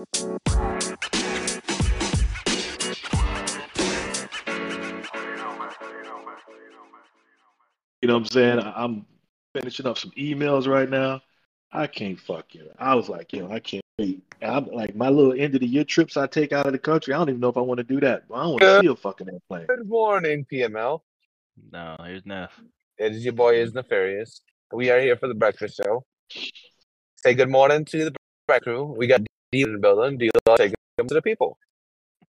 You know what I'm saying? I- I'm finishing up some emails right now. I can't fuck you. I was like, you know, I can't wait. I'm like my little end of the year trips I take out of the country. I don't even know if I want to do that. But I don't want to see a fucking airplane. Good morning, PML. No, here's Neff. It is your boy is nefarious. We are here for the breakfast show. Say good morning to the breakfast crew. We got D in the building. D take them to the people.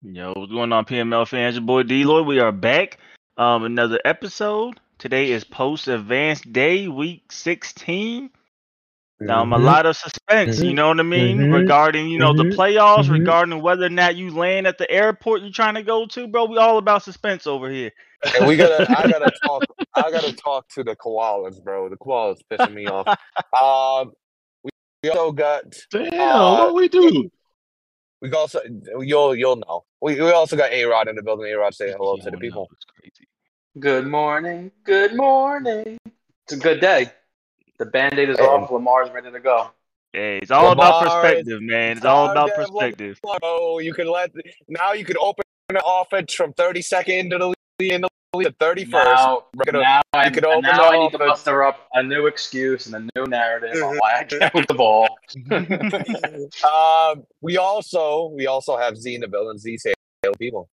Yo, what's going on, PML fans? Your boy D Lloyd. We are back. Um, another episode. Today is post advanced day, week 16. Now, um, a Mhm. lot of suspense, you know what I mean, Mhm. regarding you know the Mhm. playoffs, Mhm. regarding whether or not you land at the airport you're trying to go to, bro. We all about suspense over here. And we gotta I gotta talk I gotta talk to the koalas, bro. The koalas pissing me off. Um we, we also got Damn, Uh, what we do? we also you'll you'll know. We we also got A Rod in the building. A Rod say hello Yo, to the people. it's crazy. Good morning. Good morning. It's a good day. The band-aid is Hey. off. Lamar's ready to go. Hey, it's all about perspective, man. It's all about perspective. Oh, you can let now you can open the offense from 32nd into the league in the league to 31st. Now, could o- now, I, could open now I need to muster up a new excuse and a new narrative on why I can't move the ball. um, we also we also have Z in the building. Z say hello, people.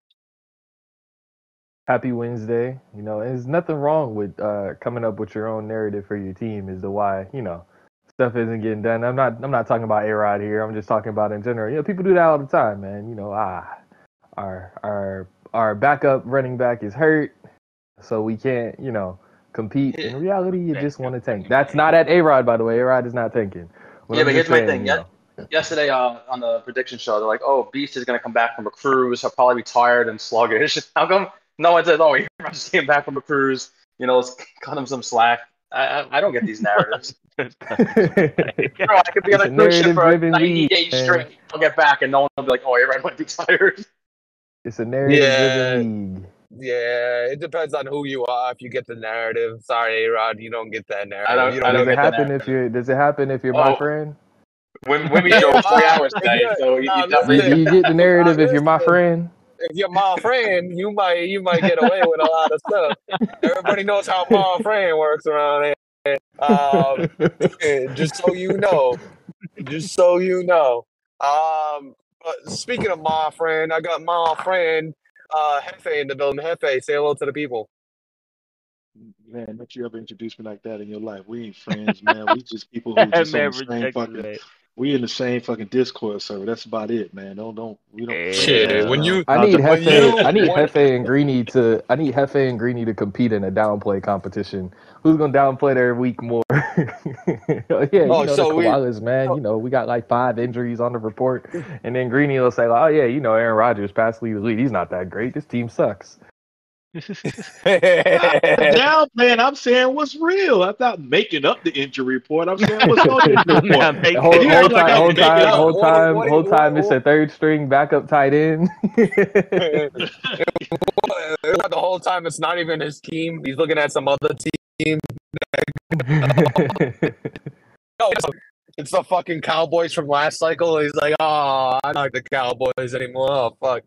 Happy Wednesday. You know, there's nothing wrong with uh, coming up with your own narrative for your team as to why, you know, stuff isn't getting done. I'm not I'm not talking about A Rod here. I'm just talking about in general. You know, people do that all the time, man. You know, ah our our our backup running back is hurt, so we can't, you know, compete. In reality, you just want to tank. That's not at A Rod, by the way. A Rod is not tanking. What Yeah, I'm but just here's my thing, you yeah. know, Yesterday uh, on the prediction show, they're like, "Oh, Beast is gonna come back from a cruise. He'll probably be tired and sluggish." How come no one says, "Oh, he just came back from a cruise. You know, let's cut him some slack." I I, I don't get these narratives. Bro, I could be on a a cruise ship for 90 league, days man. straight. I'll get back, and no one will be like, "Oh, you're right. Might be tired." it's a narrative-driven league. Yeah, it depends on who you are. If you get the narrative, sorry, A Rod, you don't get that narrative. don't- you I don't Does get it the happen if you're? Does it happen if you're my Oh. friend? When when we drove three hours today, so you, Nah, you you get the narrative if you're my friend? if you're my friend, you might you might get away with a lot of stuff. Everybody knows how my friend works around here. Um, just so you know, just so you know. Um, but speaking of my friend, I got my friend uh Hefe in the building. Hefe, say hello to the people. Man, don't you ever introduce me like that in your life? We ain't friends, man. We just people who That just on man the same fucking. that. We in the same fucking Discord server. That's about it, man. Don't don't we don't. Hey, Shit, when you I need when Hefe. you- I need when- Hefe and Greeny to. I need Hefe and Greeny to compete in a downplay competition. Who's gonna downplay their week more? yeah, you Oh, know so the we- koalas, man. You know we got like five injuries on the report, and then Greeny will say, like, "Oh yeah, you know Aaron Rodgers passed lead the lead. He's not that great. This team sucks." Down, man. I'm saying what's real. I'm not making up the injury report. I'm saying what's on the injury report. make- whole, whole like time, I'm whole time, whole time, whole time. It's what- a third string backup tight end. the whole time it's not even his team. He's looking at some other team. No, it's, it's the fucking Cowboys from last cycle. He's like, oh, I don't like the Cowboys anymore. Oh fuck.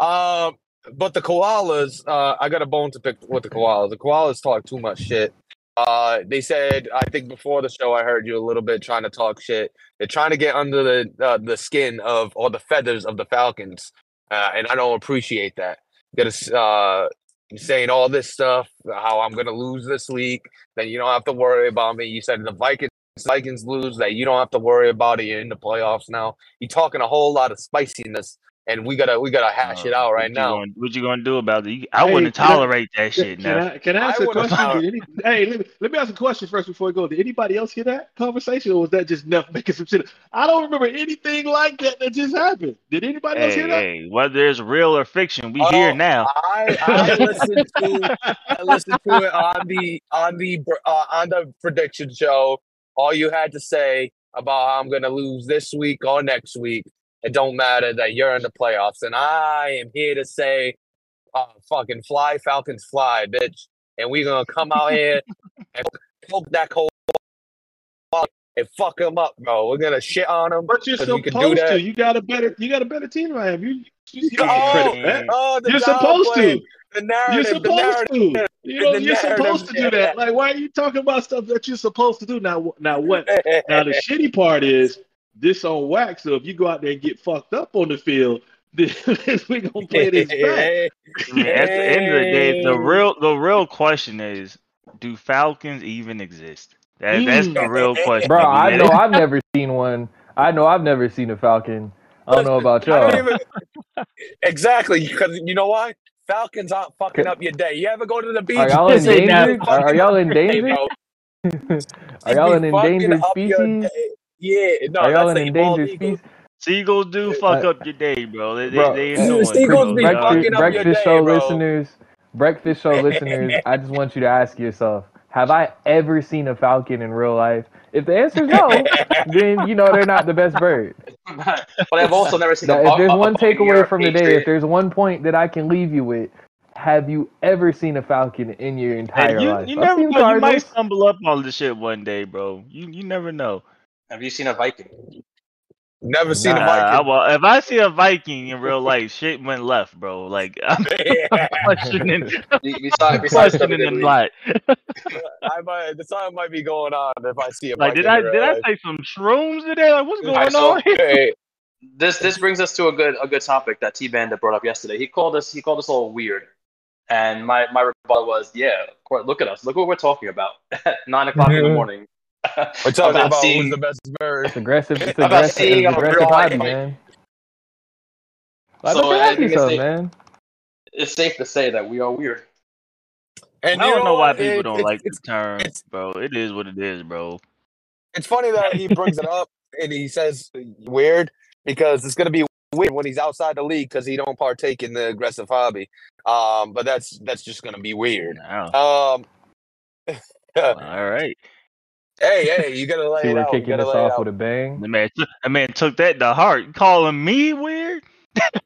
Um, but the koalas, uh, I got a bone to pick with the koalas. The koalas talk too much shit. Uh, they said, I think before the show, I heard you a little bit trying to talk shit. They're trying to get under the uh, the skin of or the feathers of the Falcons, uh, and I don't appreciate that. Got to uh, saying all this stuff, how I'm gonna lose this week. Then you don't have to worry about me. You said the Vikings Vikings lose, that you don't have to worry about it. You're in the playoffs now. You're talking a whole lot of spiciness, and we gotta we gotta hash it Uh, out right you now. Gonna, what you gonna do about it? You, I Hey, wouldn't can I- tolerate that shit. can Now, I can I ask I a question? found- any, hey, let me, let me ask a question first before we go. Did anybody else hear that conversation, or was that just Neff making some shit? I don't remember anything like that that just happened. Did anybody else hey, hear that? hey, whether it's real or fiction, we Oh, here now. I I listened to I listened to it on the on the uh, on the prediction show. All you had to say about how I'm gonna lose this week or next week, it don't matter that you're in the playoffs, and I am here to say, uh, fucking fly Falcons fly, bitch, and we're gonna come out here and poke that cold and fuck them up, bro. We're gonna shit on them. But you're 'Cause you can do supposed that. to. You got a better. You got a better team than I have. You. you, you Oh, get credit for that. oh, the You're supposed to. downplaying, The narrative, You're supposed narrative. to. You know, you're supposed to do that. Like, why are you talking about stuff that you're supposed to do? Now, now what? Now the shitty part is this on wax. So if you go out there and get fucked up on the field, then we gonna play this back. I at the end of the day, the real the real question is, do Falcons even exist? That, mm. that's the real question. Bro, I know I've never seen one. I know I've never seen a Falcon. I don't know about y'all. even exactly because you know why? Falcons aren't fucking up your day. You ever go to the beach? Are y'all Just say now. endangered? Are, are y'all Hey, endangered? Are y'all an endangered species? Day. Yeah, no, Are y'all that's an bald endangered eagle. species? Seagulls do fuck up your day, bro. They, they, Bro, they annoying, Seagulls bro. be breakfast, fucking up your breakfast day, show bro. listeners, breakfast show listeners, I just want you to ask yourself: Have I ever seen a falcon in real life? If the answer is no, then you know they're not the best bird. but I've also never seen Now, a if there's a- a one takeaway from the day, if there's one point that I can leave you with, have you ever seen a falcon in your entire Hey, you, life? you I've never seen know. You might stumble up on the shit one day, bro. You you never know. Have you seen a Viking? Never seen Nah, a I, Viking. well, if I see a Viking in real life, shit went left, bro. Like I'm questioning, Be- Besides, I'm besides questioning a WWE. lot. I might, the something might be going on if I see a Like, Viking did I in real did I life. take some shrooms today? Like, what's going right, so on? here? Hey, this this brings us to a good a good topic that T Bandit brought up yesterday. He called us he called us all weird, and my my rebuttal was, yeah, look at us, look what we're talking about at nine o'clock in the morning. We're talking About about, seeing- who's the best bird. It's aggressive. It's aggressive. It's aggressive real hobby, man. Like, So, look I think it's yourself, safe- man. it's safe to say that we are weird. And I don't know why people It- don't it's- like the term, bro. It is what it is, bro. it's funny that he brings it up and he says weird because it's gonna be weird when he's outside the league because he don't partake in the aggressive hobby. Um, but that's that's just gonna be weird. Wow. Um, All right. Hey, hey, you gotta lay See, it we're out. You kicking gotta this off with a bang. The man, took, the man took that to heart, calling me weird.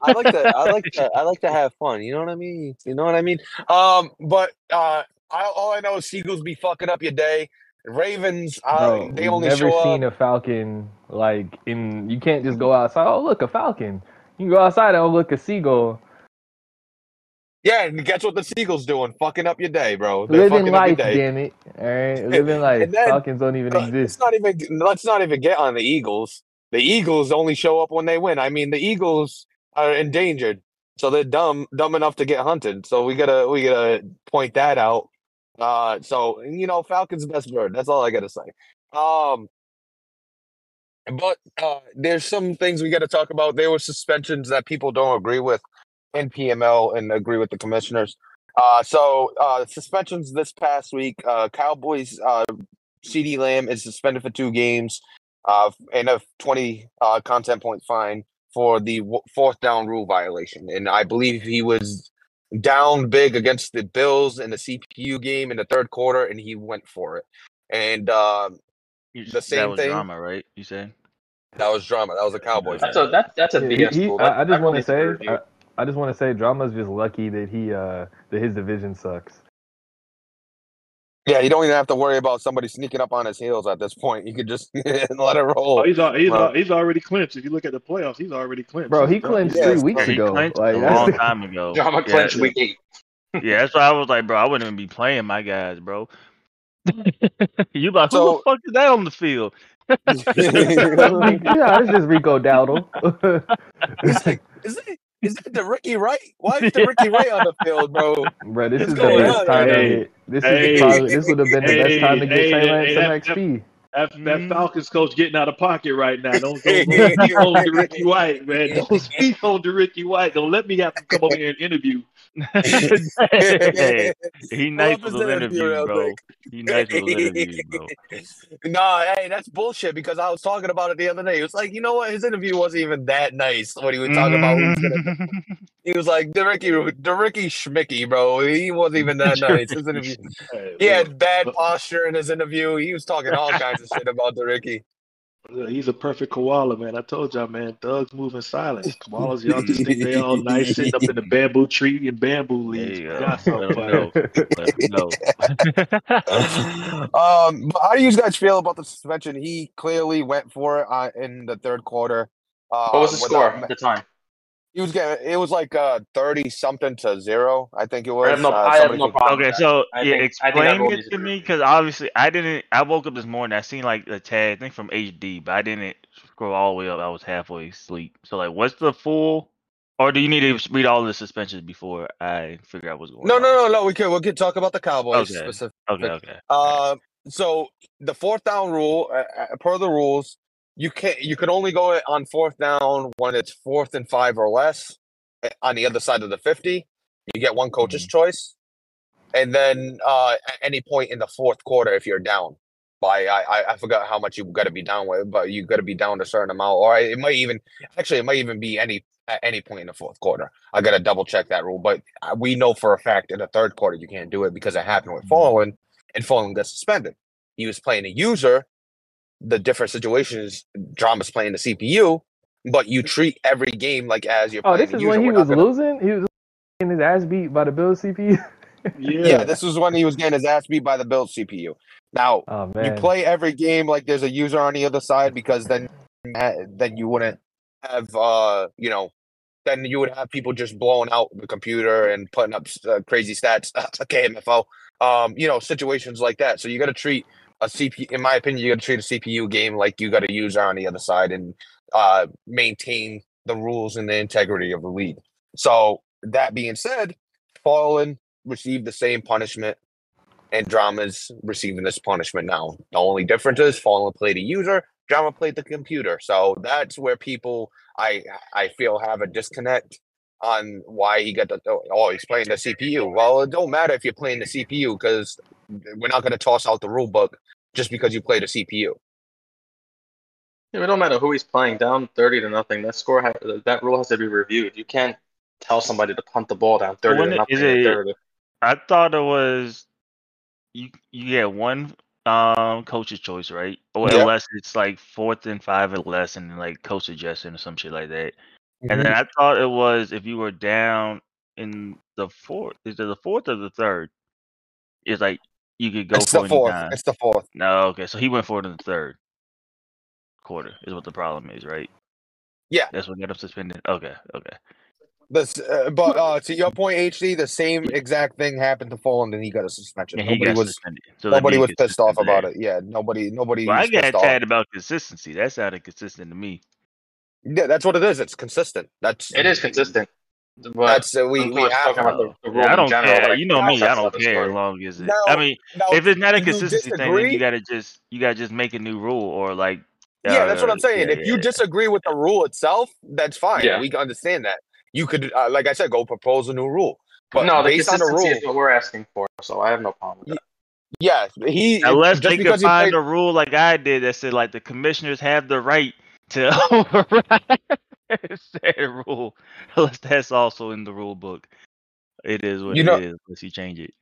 I like to I like to I like to have fun. You know what I mean? You know what I mean? Um, but uh, I, all I know is Seagulls be fucking up your day. Ravens, uh, Bro, they only never show seen up. a falcon like in. You can't just go outside. Oh, look, a falcon. You can go outside and oh, look, a seagull. Yeah, and guess what the Seagulls doing? Fucking up your day, bro. They're Living fucking up your life, day. damn it. All right, living life. And then- Falcons don't even Uh, Let's exist. not even let's not even get on the Eagles. The Eagles only show up when they win. I mean, the Eagles are endangered, so they're dumb, dumb enough to get hunted. So we gotta we gotta point that out. Uh, so you know, Falcons best bird. That's all I gotta say. Um, but uh, there's some things we got to talk about. There were suspensions that people don't agree with in PML and agree with the commissioners. Uh, so uh, suspensions this past week. Uh, Cowboys. Uh, CeeDee Lamb is suspended for two games, uh, and a 20 uh, content point fine for the w- fourth down rule violation. And I believe he was down big against the Bills in the CPU game in the third quarter, and he went for it. And um, You- The that same was thing. drama, right? You said. that was drama. That was a Cowboys. That's a that's that's a Yeah, BS he- he- I, I just want to say, reviewed. I, I just want to say, Drama's just lucky that he uh that his division sucks. Yeah, you don't even have to worry about somebody sneaking up on his heels at this point. You could just let it roll. Oh, he's al- he's Bro. al- he's already clinched. If you look at the playoffs, he's already clinched. Bro, he clinched Yeah, three weeks ago. clinched Like a that's long the- time ago. Drama Yeah, clinch week eight. Yeah, that's why I was like, bro, I wouldn't even be playing my guys, bro. you like, who So- the fuck is that on the field? yeah, it's just Rico Dowdle. He's like, is it is that the Ricky Wright? Why is the Ricky Wright on the field, bro? Bro, this What's is the best on? time to Hey, get. This hey, is probably, this would have been the best time to get hey, some, hey, some that- XP. That, that Mhm. Falcons coach getting out of pocket right now. Don't, don't, don't speak on the Ricky White, man. Don't speak on the Ricky White. Don't let me have to come over here and interview. Hey, he nice with those interview interviews, bro. quick. He nice with those interviews, bro. no, hey, that's bullshit because I was talking about it the other day. It was like, you know what? His interview wasn't even that nice when he was talking about who's gonna mm-hmm. He was like the Ricky, the Ricky Schmicky, bro. He wasn't even that nice. His interview, he had bad posture in his interview. He was talking all kinds of shit about the Ricky. He's a perfect koala, man. I told y'all, man. Thugs move in silence. Koalas, y'all just think they all nice sitting up in the bamboo tree and bamboo leaves. you We go. got something Let for 'em you. know. Let 'em know. um, but how do you guys feel about the suspension? He clearly went for it uh, in the third quarter. Uh, What was the score at the time? He was getting. It was like uh, thirty something to zero. I think it was. I have no, Uh, I have no problem. Okay, so I yeah, think- I think explain it to to me because obviously I didn't. I woke up this morning. I seen like the tag, I think from HD, but I didn't scroll all the way up. I was halfway asleep. So like, what's the full? Or do you need to read all the suspensions before I figure out what's going No, on? no, no, no. We could we could talk about the Cowboys Okay. specific. Okay, okay. Uh, so the fourth down rule, uh, uh, per the rules, you can't. You can only go on fourth down when it's fourth and five or less. uh, On the other side of the fifty, you get one coach's choice, and then uh, at any point in the fourth quarter, if you're down by I I, forgot how much you got to be down with, but you got to be down a certain amount, or it might even actually it might even be any at any point in the fourth quarter. I got to double check that rule, but uh, we know for a fact in the third quarter you can't do it because it happened with Fallen and Fallen got suspended. He was playing a user. The different situation is Drama's playing the CPU, but you treat every game like as you're Oh, this is when he was gonna- losing. He was getting his ass beat by the Bills CPU. Yeah. Yeah, this was when he was getting his ass beat by the Bills CPU. Now Oh you play every game like there's a user on the other side because then then you wouldn't have uh you know then you would have people just blowing out the computer and putting up uh, crazy stats KMFO um you know situations like that so you got to treat a CPU in my opinion you got to treat a CPU game like you got a user on the other side and uh maintain the rules and the integrity of the league so that being said Fallen received the same punishment and Drama's receiving this punishment now. The only difference is Fallen played a user, Drama played the computer. So that's where people I I feel have a disconnect on why he got the oh he's playing the CPU. Well, it don't matter if you're playing the CPU because we're not going to toss out the rule book just because you play the CPU. Yeah, it don't matter who he's playing. Down thirty to nothing. That score, ha- that rule has to be reviewed. You can't tell somebody to punt the ball down thirty when to nothing. is it- third. I thought it was you. You get one um coach's choice, right? Or Yeah. unless it's like fourth and five or less, and like coach suggestion or some shit like that. And Mm-hmm. then I thought it was if you were down in the fourth, is it the fourth or the third? It's like you could go it's for the fourth. It's the fourth. No, okay, so he went for it in the third quarter. Is what the problem is, right? Yeah. that's what got him suspended. Okay, okay. This, uh, but uh, to your point, HD, the same exact thing happened to Fallen, and he got a suspension. And nobody was. So nobody was pissed off about it. Yeah, nobody, nobody. Well, I got tired about consistency. That sounded consistent to me. Yeah, that's what it is. It's consistent. That's It is consistent. But That's uh, we we have talking about the, the rule Yeah, I don't general. care. like, You know me. I don't care as long as it. Now- I mean, now. if it's not a do you consistency thing, then you gotta just you gotta just make a new rule or like. yeah, that's what uh, I'm saying. yeah, if you yeah, disagree with the rule itself, that's fine. Yeah. We can understand that. You could, uh, like I said, go propose a new rule. But no, the based on the rule, is what we're asking for, so I have no problem with that. yeah, he Unless just they because could find played, a rule like I did that said like the commissioners have the right to override said rule. Unless that's also in the rule book. It is what You it know- is. Unless you change it.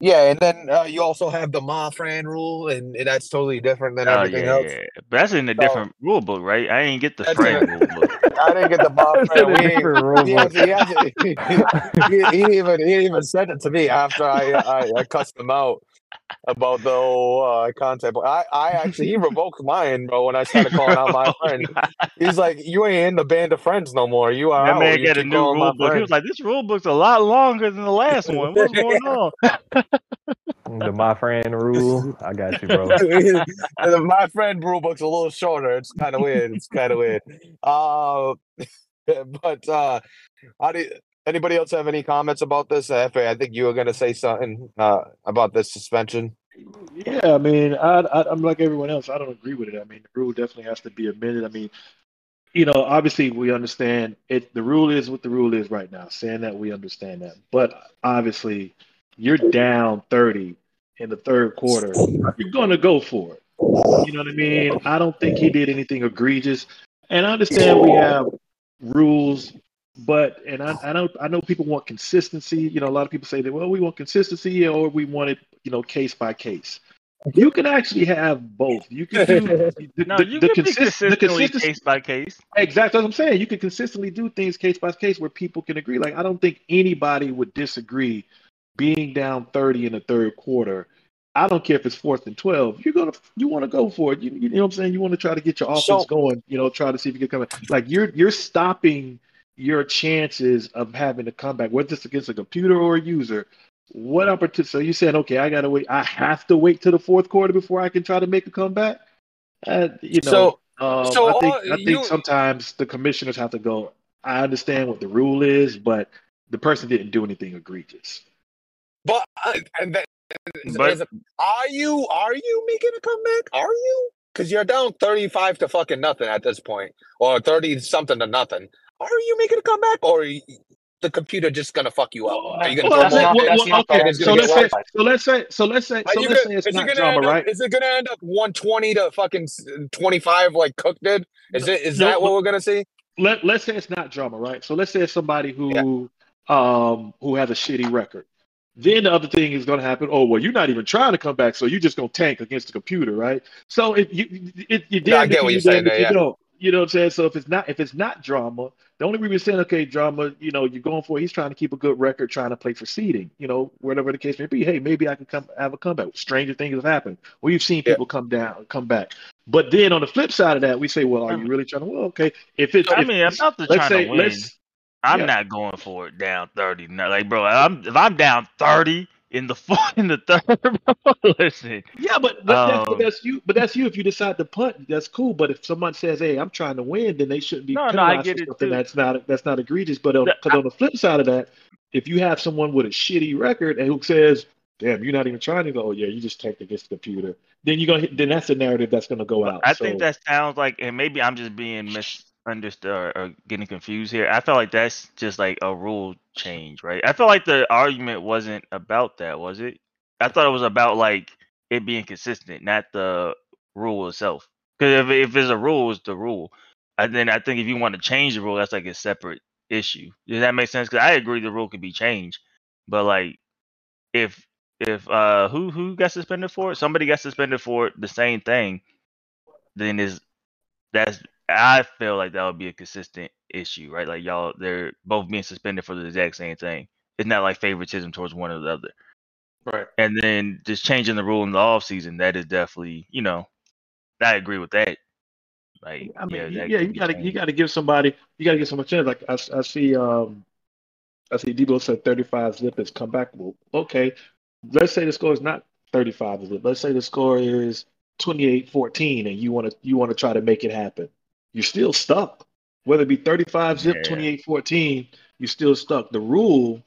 yeah, and then uh, you also have the Mothran rule, and, and that's totally different than Oh everything yeah, else. yeah. But that's in a So- different rule book, right? I ain't get the in rule book. I didn't get the That's Mothran. a We ain't, different rule he, book. he, he, he didn't even he didn't even send it to me after I I, I cussed him out about the whole uh, content. But I I actually he revoked mine, bro. When I started calling out my friend, he's like, "You ain't in the band of friends no more. You are That out. man You got a new calling rule book. He was like, "This rule book's a lot longer than the last one. What's going on?" The my friend rule. I got you, bro. my friend rule book's a little shorter. It's kind of weird. It's kind of weird. Uh, but uh, how do you, anybody else have any comments about this? Uh, Efe, I think you were going to say something uh, about this suspension. Yeah, I mean, I, I, I'm like everyone else. I don't agree with it. I mean, the rule definitely has to be amended. I mean, you know, obviously we understand it. The rule is what the rule is right now. Saying that we understand that, but obviously, you're down 30 in the third quarter. You're going to go for it. You know what I mean? I don't think he did anything egregious, and I understand we have rules. But and I, I know I know people want consistency. You know, a lot of people say that well, we want consistency or we want it, you know, case by case. you can actually have both. You can do the, No, you the can be consist- the consistently consistency. case by case. Exactly what I'm saying. You can consistently do things case by case where people can agree. Like I don't think anybody would disagree being down 30 in the third quarter. I don't care if it's fourth and 12. You're gonna you want to go for it. You, you know what I'm saying? You want to try to get your offense So- going. You know, try to see if you can come in. Like you're you're stopping your chances of having a comeback, whether it's against a computer or a user. What opportunity? So you said, okay, I gotta wait. I have to wait to the fourth quarter before I can try to make a comeback. Uh, you know, So um, So, I think uh, I think you- sometimes the commissioners have to go. I understand what the rule is, but the person didn't do anything egregious. But uh, and that, is- But- is- are you are you making a comeback? Are you? Because you're down thirty five to fucking nothing at this point, or thirty something to nothing. Are you making a comeback, or you- the computer just gonna fuck you up? Are you gonna Well, throw that's more? it. Well, well, okay, so let's say, so let's say, so let's say, so let's gonna- say it's is it not gonna drama, end up, right? Is it gonna end up one twenty to fucking twenty five like Cook did? Is it is No, that what we're gonna see? Let Let's say it's not drama, right? So let's say it's somebody who, um, who has a shitty record. Then the other thing is going to happen. Oh well, you're not even trying to come back, so you're just going to tank against the computer, right? So if you, it, you No, I get what you you're saying there, you yeah. don't. You know what I'm saying? So if it's not if it's not drama, the only reason we're saying okay, drama, you know, you're going for. He's trying to keep a good record, trying to play for seeding. You know, whatever the case may be. Hey, maybe I can come have a comeback. Stranger things have happened. We've seen Yeah. people come down, come back. But then on the flip side of that, we say, well, are you really trying to? Well, okay, if it's I if, mean, I'm not the let's trying say to win. let's I'm yeah. not going for it down thirty. No, like, bro, I'm if I'm down thirty in the four, in the third, listen. Yeah, but, but, that's, but Um, that's you. But that's you. If you decide to punt, that's cool. But if someone says, "Hey, I'm trying to win," then they shouldn't be No, no, I get it, something too. that's not that's not egregious. But on, The- 'cause on the flip side of that, if you have someone with a shitty record and who says, "Damn, you're not even trying to go," oh yeah, you just tanked against the computer. Then you're gonna hit, then that's the narrative that's gonna go out. I So, think that sounds like, and maybe I'm just being misunderstood or, getting confused here. I felt like that's just like a rule change, right? I felt like the argument wasn't about that, was it? I thought it was about like it being consistent, not the rule itself. Because if if it's a rule, it's the rule. And then I think if you want to change the rule, that's like a separate issue. Does that make sense? Because I agree the rule could be changed, but like if if uh who who got suspended for it? Somebody got suspended for the same thing, then is that's I feel like that would be a consistent issue, right? Like y'all they're both being suspended for the exact same thing. It's not like favoritism towards one or the other. Right. And then just changing the rule in the off season, that is definitely, you know, I agree with that. Like I mean, yeah, yeah, you gotta you gotta give somebody you gotta give somebody a chance. Like I see um I see Debo said 35 zip is comebackable. Okay, let's say the score is not 35 zip. Let's say the score is 28-14 and you want to you want to try to make it happen. You're still stuck. Whether it be 35 zip, Yeah. 28-14, you're still stuck. The rule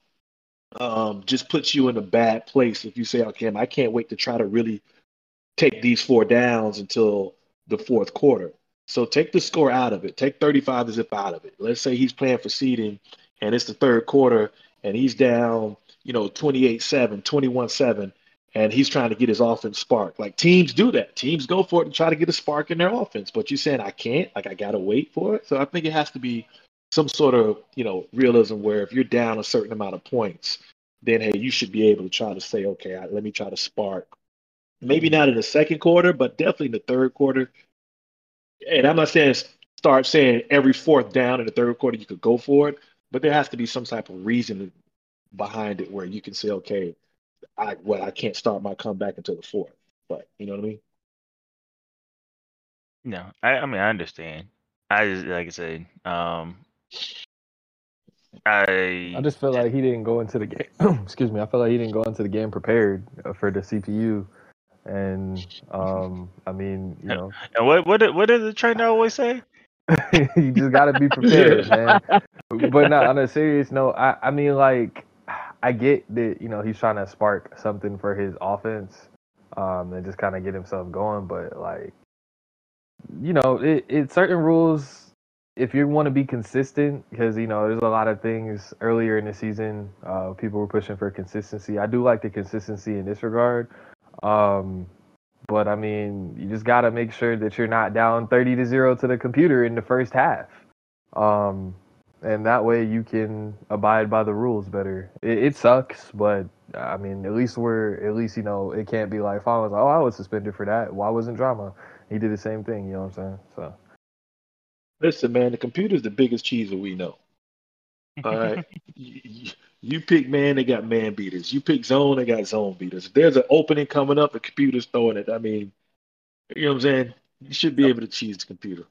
um just puts you in a bad place if you say, okay, I can't wait to try to really take these four downs until the fourth quarter. So take the score out of it. Take 35 to zip out of it. Let's say he's playing for seeding and it's the third quarter and he's down, you know, 28-7, 21-7, and he's trying to get his offense spark. Like teams do that. Teams go for it and try to get a spark in their offense. But you're saying I can't, like I gotta wait for it. So I think it has to be some sort of, you know, realism where if you're down a certain amount of points, then hey, you should be able to try to say, okay, I, let me try to spark. Maybe not in the second quarter, but definitely in the third quarter and I'm not saying start saying every fourth down in the third quarter you could go for it, but there has to be some type of reason behind it where you can say, okay, I well I can't start my comeback until the fourth. But you know what I mean? No, I, I mean I understand. I just like I said, um, I I just felt like he didn't go into the game. excuse me. I felt like he didn't go into the game prepared uh, for the CPU, and um, I mean, you know, and what what did what did the trainer always say? you just got to be prepared, man. But not on a serious note. I, I mean, like, I get that you know he's trying to spark something for his offense, um, and just kind of get himself going. But like, you know, it, it certain rules. If you want to be consistent, because you know there's a lot of things earlier in the season, uh, people were pushing for consistency. I do like the consistency in this regard, um, but I mean, you just got to make sure that you're not down 30 to 0 to the computer in the first half. Um, and that way you can abide by the rules better. It, it sucks, but I mean, at least we're at least you know it can't be like oh, Fallen's like, oh, I was suspended for that. Why wasn't drama? He did the same thing. You know what I'm saying? So Listen, man, the computer's the biggest cheese that we know. All right. you, you pick man, they got man beaters. You pick zone, they got zone beaters. If there's an opening coming up, the computer's throwing it. I mean, you know what I'm saying? You should be able to cheese the computer.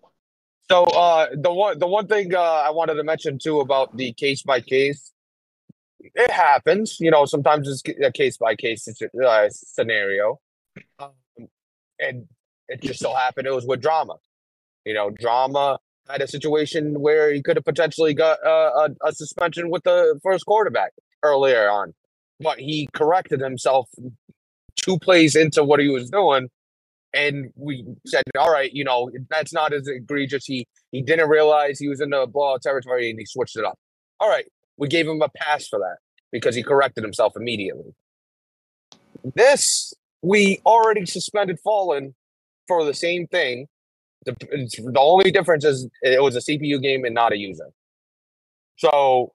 So uh, the one the one thing uh, I wanted to mention too about the case by case, it happens. You know, sometimes it's a case by case uh, scenario, um, and it just so happened it was with drama. You know, drama had a situation where he could have potentially got uh, a, a suspension with the first quarterback earlier on, but he corrected himself two plays into what he was doing and we said, all right, you know, that's not as egregious. He he didn't realize he was in the blowout territory and he switched it up. All right, we gave him a pass for that because he corrected himself immediately. This we already suspended Fallen for the same thing. The, the only difference is it was a CPU game and not a user. So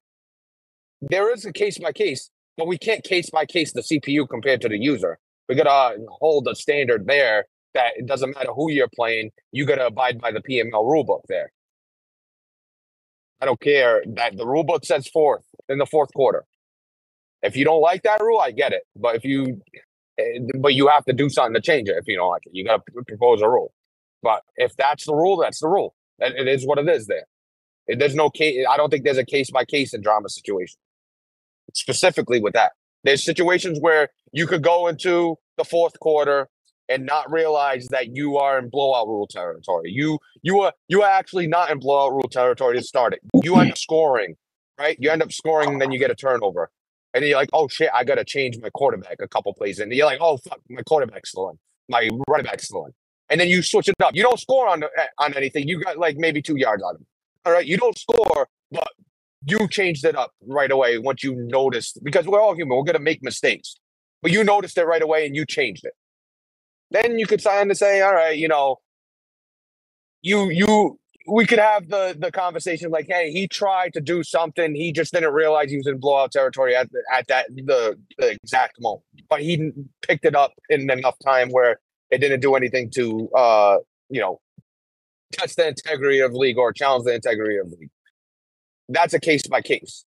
there is a case by case, but we can't case by case the CPU compared to the user. We gotta hold the standard there that it doesn't matter who you're playing, you got to abide by the PML rulebook there. I don't care that the rulebook says fourth in the fourth quarter. If you don't like that rule, I get it. But if you, eh, but you have to do something to change it. If you don't like it, you got to propose a rule. But if that's the rule, that's the rule. It is what it is. There, there's no case. I don't think there's a case by case in drama situation. Specifically with that, there's situations where you could go into the fourth quarter and not realize that you are in blowout rule territory. You you are you are actually not in blowout rule territory to start it. You end up scoring, right? You end up scoring, and then you get a turnover, and you're like, oh shit, I got to change my quarterback a couple plays. And you're like, oh fuck, my quarterback's still my running back's still and then you switch it up. You don't score on on anything. You got like maybe two yards on him. All right, you don't score, but you changed it up right away once you noticed because we're all human. We're gonna make mistakes, but you noticed it right away and you changed it then you could sign to say, all right, you know, you you we could have the the conversation like, hey, he tried to do something, he just didn't realize he was in blowout territory at at that the, the exact moment, but he picked it up in enough time where it didn't do anything to uh you know test the integrity of league or challenge the integrity of league. That's a case by case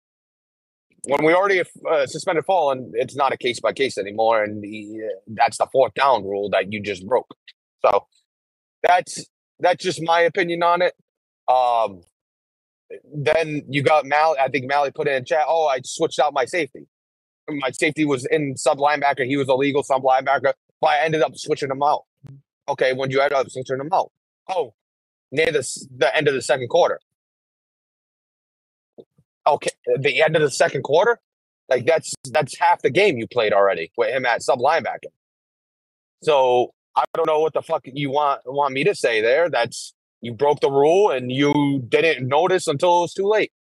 when we already uh, suspended Fallen, it's not a case by case anymore, and the, uh, that's the fourth down rule that you just broke. So that's that's just my opinion on it. Um, then you got Mal. I think Mally put in chat. Oh, I switched out my safety. My safety was in sub linebacker. He was a legal sub linebacker, but I ended up switching him out. Okay, when you ended up switching him out? Oh, near the the end of the second quarter okay, the end of the second quarter, like that's that's half the game you played already with him at sub linebacker. So I don't know what the fuck you want want me to say there. That's you broke the rule and you didn't notice until it was too late.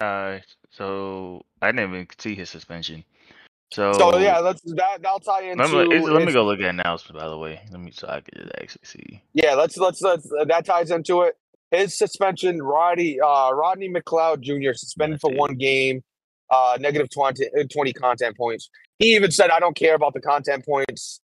Uh, so I didn't even see his suspension. So, so yeah, let's that that'll tie into. Let me, let me go look at announcement. By the way, let me so I can actually see. Yeah, let's let's let's that ties into it his suspension, Rodney uh, Rodney McLeod Jr. suspended for one game, uh, negative 20, uh, 20 content points. He even said, "I don't care about the content points.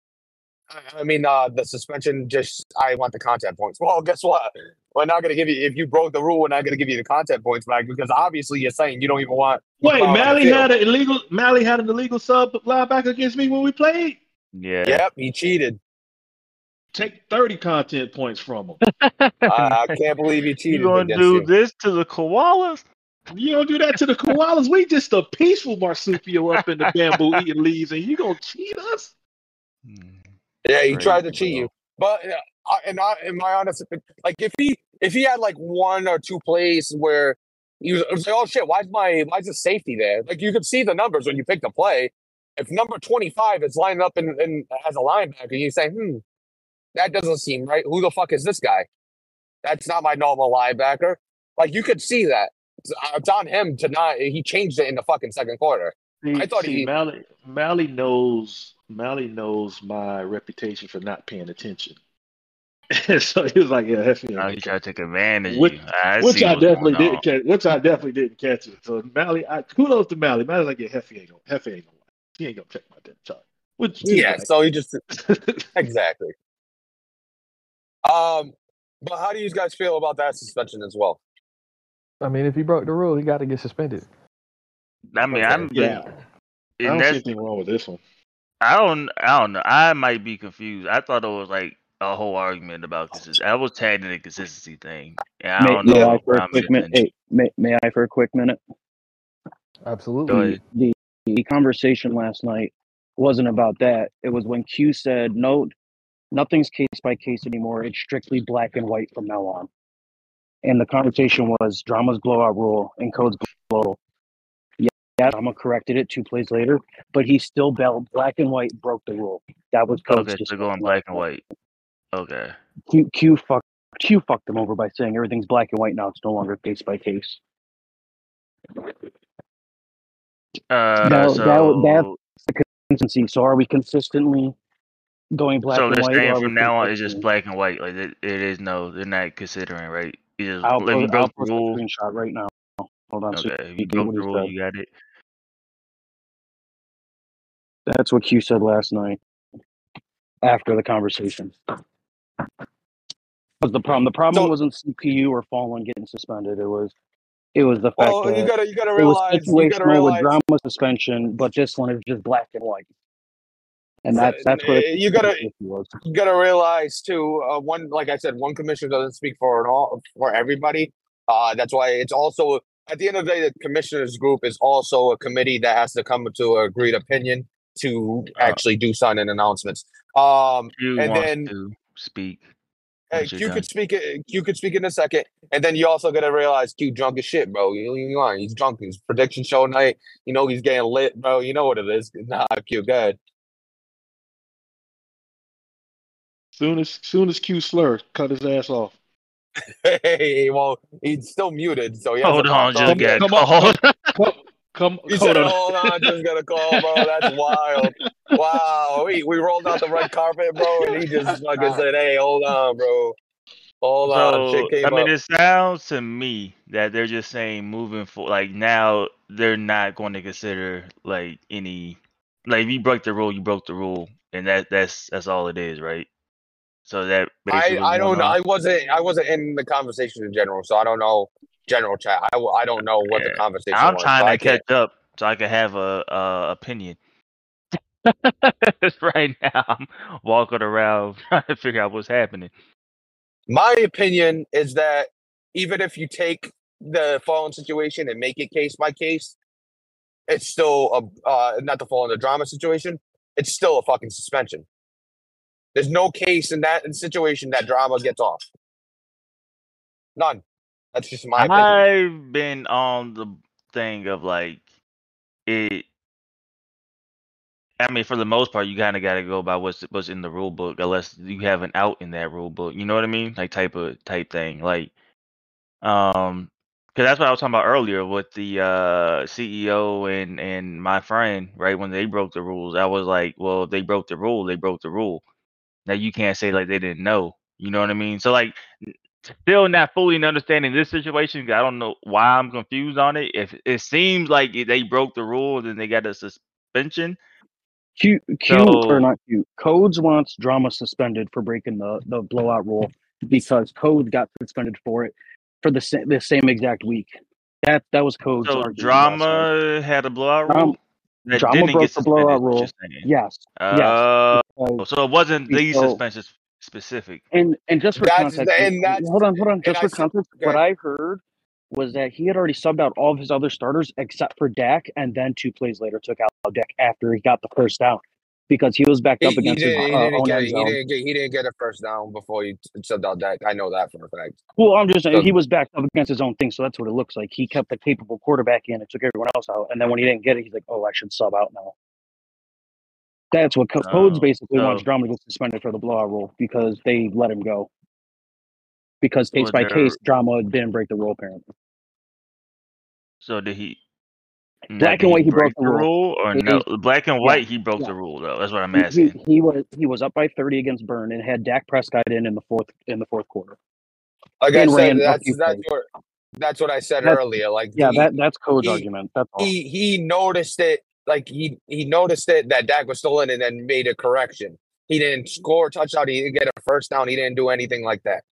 I mean, uh, the suspension. Just I want the content points." Well, guess what? We're not going to give you if you broke the rule. We're not going to give you the content points back because obviously you're saying you don't even want. Wait, Mally had an illegal. Mally had an illegal sub linebacker against me when we played. Yeah. Yep, he cheated. Take 30 content points from him. I can't believe you cheated. You gonna do you. this to the koalas? You don't do that to the koalas. We just a peaceful marsupial up in the bamboo eating leaves, and you gonna cheat us? Yeah, he tried to cheat you. But uh, and I, in my honest, like if he if he had like one or two plays where he was, was like, oh shit, why's my why's the safety there? Like you could see the numbers when you pick the play. If number twenty five is lining up in, in as a linebacker, you say, hmm, that doesn't seem right. Who the fuck is this guy? That's not my normal linebacker. Like you could see that. It's, uh, on him to not. He changed it in the fucking second quarter. See, I thought see, he Mally, Mally knows Mally knows my reputation for not paying attention. So he was like, "Yeah, Heffy." Oh, he tried to take advantage of Which- you. I Which I definitely didn't catch. Which I definitely didn't catch it. So Mally, I, kudos to Mally. Mally's like, yeah, Heffy ain't gonna, Heffy ain't gonna, he ain't gonna check my damn chart. Which Yeah, like, so he just exactly. Um, but how do you guys feel about that suspension as well? I mean, if he broke the rule, he got to get suspended. I mean, Okay. I'm yeah, I and don't see anything wrong with this one. I don't I don't know. I might be confused. I thought it was like a whole argument about consistency. I was tagged in the consistency thing. And I May, don't know. may I for a I'm quick minute? Hey, may, may I for a quick minute? Absolutely. Go. The, the conversation last night wasn't about that. It was when Q said, "No, nothing's case by case anymore. It's strictly black and white from now on." And the conversation was drama's blowout rule and code's blowout. Yeah, yeah, drama corrected it two plays later, but he still belled black and white broke the rule. That was code's Okay, so going black and white. Okay. Q, Q fucked Q fucked them over by saying everything's black and white now. It's no longer case by case. Uh, No, so that- Consistency. So are we consistently going black so and they're white? saying or are from now on it's just black and white. Like it, it is no, they're not considering right. You just I'll, if you post, I'll broke the a rule. screenshot right now. Hold on. Okay, if you you get broke the rule, you got it. That's what Q said last night after the conversation. Was the problem? The problem So- wasn't CPU or Fallen getting suspended. It was, it was the fact Well, that you gotta you gotta realize it was realize you gotta situational realize with drama suspension, but this one is just black and white. And that's that's what you gotta you gotta realize too. Uh, one like I said, one commissioner doesn't speak for it all for everybody. Uh, that's why it's also at the end of the day, the commissioners group is also a committee that has to come to an agreed opinion to Uh, actually do sign announcements. Um, You And then- to speak. Hey, you're Q done. could speak. it- Q could speak in a second, and then you also gotta realize Q drunk as shit, bro. You, you are. He's drunk. His prediction show night. You know he's getting lit, bro. You know what it is. Nah, Q, good. Soon as soon as Q slur, cut his ass off. Hey, well, he's still muted, so he hasn't Hold on, just up got yet. come on, called. Come, come He hold said, on. "Hold on, just got a call, bro. That's wild. Wow, we we rolled out the red carpet, bro, and he just fucking said, "Hey, hold on, bro. Hold on." So Shit came I mean, up. it sounds to me that they're just saying moving for like now they're not going to consider like any like if you broke the rule, you broke the rule, and that that's that's all it is, right? So that I I don't know. I wasn't I wasn't in the conversation in general, so I don't know general chat. I, I don't know what the conversation I'm was. trying so I to can't- catch up so I can have a, a opinion. right now, I'm walking around trying to figure out what's happening. My opinion is that even if you take the fallen situation and make it case by case, it's still a uh, not the fallen the drama situation. It's still a fucking suspension. There's no case in that situation that drama gets off. None. That's just my opinion. I've been on the thing of like it. I mean, for the most part, you kind of got to go by what's what's in the rule book, unless you have an out in that rule book. You know what I mean? Like type of type thing, like um, because that's what I was talking about earlier with the uh CEO and and my friend, right? When they broke the rules, I was like, well, if they broke the rule, they broke the rule. Now you can't say like they didn't know. You know what I mean? So like still not fully understanding this situation. I don't know why I'm confused on it. If it seems like they broke the rule, then they got a suspension. Q Q So- or not Q. Codes wants drama suspended for breaking the the blowout rule because Code got suspended for it for the sa- the same exact week. That that was Code's So drama had a blowout Dram- rule. That drama didn't broke get the blowout suspended, what rule. you're. Yes, Uh, because- so it wasn't these So- suspensions specific. and and just for That's- context, and that's- hold on, hold on. Just for said- context, go what. I heard was that he had already subbed out all of his other starters except for Dak, and then two plays later took out Dak after he got the first down because he was backed He, up against his didn't, he, uh, didn't own get, he didn't get he didn't get a first down before he t- subbed out that. I know that for a fact. Well, I'm just saying So- he was backed up against his own thing, so that's what it looks like. He kept the capable quarterback in and took everyone else out, and then when he didn't get it, he's like, "Oh, I should sub out now." That's what Co- Codes Oh, basically wants Drama to get suspended for the blowout rule because they let him go. Because case Was by case, Drama didn't break the rule apparently. So did he? Not Black and white, he broke the rule. or He- no? Black and yeah, white, he broke yeah. the rule though. That's what I'm He, he, asking. he was he was up by 30 against Burn and had Dak Prescott in in the fourth in the fourth quarter. Like I said, that's that's plays. what that's what I said That's- earlier. Like Yeah, he, that that's code's he- argument. That's all. he he noticed it. Like he he noticed it that Dak was stolen and then made a correction. He didn't score a touchdown. He didn't get a first down. He didn't do anything like that.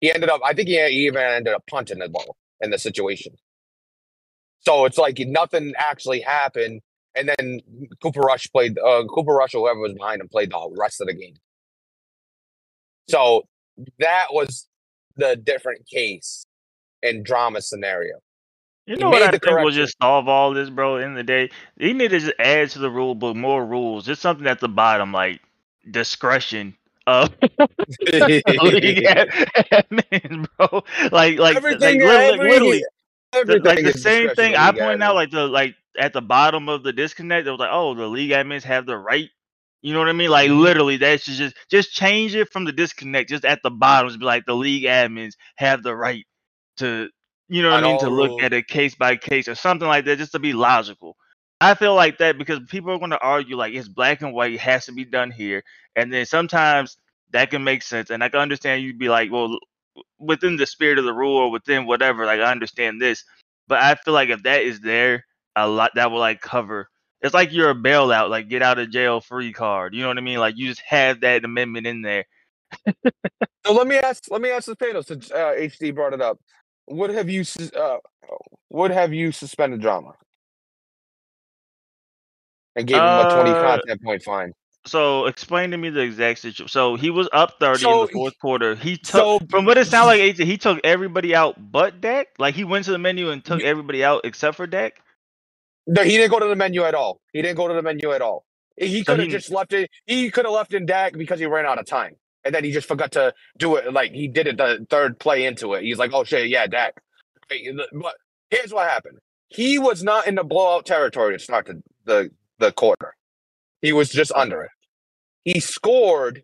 He ended up. I think he, he even ended up punting the ball in the situation. So it's like nothing actually happened, and then Cooper Rush played. Uh, Cooper Rush, or whoever was behind him, played the rest of the game. So that was the different case and drama scenario. You He know what I think will just solve all this, bro? In the day, you need to just add to the rule book more rules. Just something at the bottom, like discretion of league bro. Like, like, everything, like, literally, every- literally, everything like the same thing I pointed out, like the like at the bottom of the disconnect. It was like, oh, the league admins have the right. You know what I mean? Like Mm-hmm. literally, that's should just just change it from the disconnect. Just at the bottom, just be like the league admins have the right to, you know what I mean, to look rules. at it case by case or something like that, just to be logical. I feel like that because people are going to argue like it's black and white, it has to be done here, and then sometimes that can make sense, and I can understand you'd be like, well, within the spirit of the rule or within whatever, like I understand this, but I feel like if that is there, a lot that will like cover. It's like you're a bailout, like get out of jail free card. You know what I mean? Like you just have that amendment in there. So let me ask. Let me ask the panel since uh, HD brought it up. What have you? Uh, what have you suspended drama? And gave him a twenty Uh, content point fine. So explain to me the exact situation. So he was up thirty in the fourth quarter. He took So from what it sounded like, AJ, he took everybody out but Dak. Like he went to the menu and took everybody out except for Dak. No, he didn't go to the menu at all. He didn't go to the menu at all. He could have he- just left it. He could have left in Dak because he ran out of time, and then he just forgot to do it. Like he did it the third play into it. He's like, "Oh shit, yeah, Dak." But here's what happened. He was not in the blowout territory to start the the, the quarter. He was just under it. He scored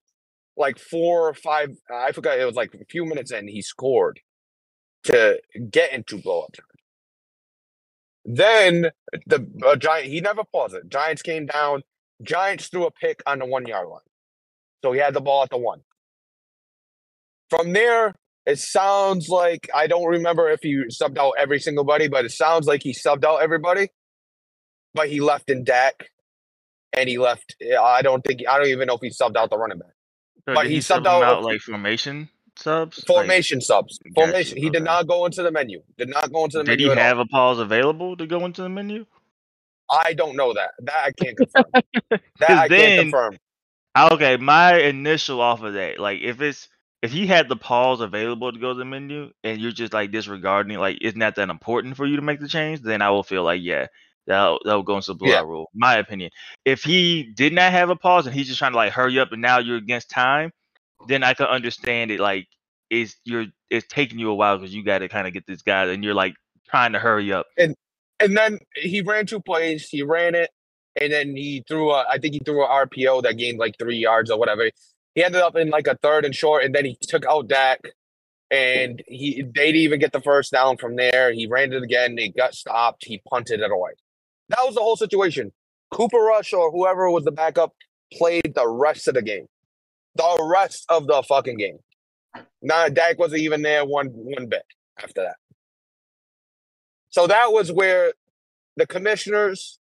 like four or five. I forgot. It was like a few minutes in. He scored to get into blowout territory. Then the uh, giant he never paused it. Giants came down. Giants threw a pick on the one yard line, so he had the ball at the one. From there, it sounds like I don't remember if he subbed out every single buddy, but it sounds like he subbed out everybody. But he left in Dak, and he left. Eh, I don't think I don't even know if he subbed out the running back. So But he he subbed out- out like formation subs. Like, Formation subs. Gotcha, Formation. He did not go into the menu. Did not go into the did menu he at have all. a pause available to go into the menu? I don't know that. That I can't confirm. that I then- can't confirm. Okay, my initial off of that, like if it's if he had the pause available to go to the menu and you're just like disregarding, like it's not that important for you to make the change, then I will feel like yeah, that'll that'll go into the blowout Yeah. rule. My opinion. If he did not have a pause and he's just trying to like hurry up and now you're against time, then I can understand it. Like it's you're it's taking you a while because you got to kind of get this guy and you're like trying to hurry up. And and then he ran two plays. He ran it, and then he threw a. I think he threw a RPO that gained like three yards or whatever. He ended up in like a third and short, and then he took out Dak, and he they didn't even get the first down from there. He ran it again. It got stopped. He punted it away. That was the whole situation. Cooper Rush or whoever was the backup played the rest of the game. The rest of the fucking game. Now Dak wasn't even there one one bit after that. So that was where the commissioners,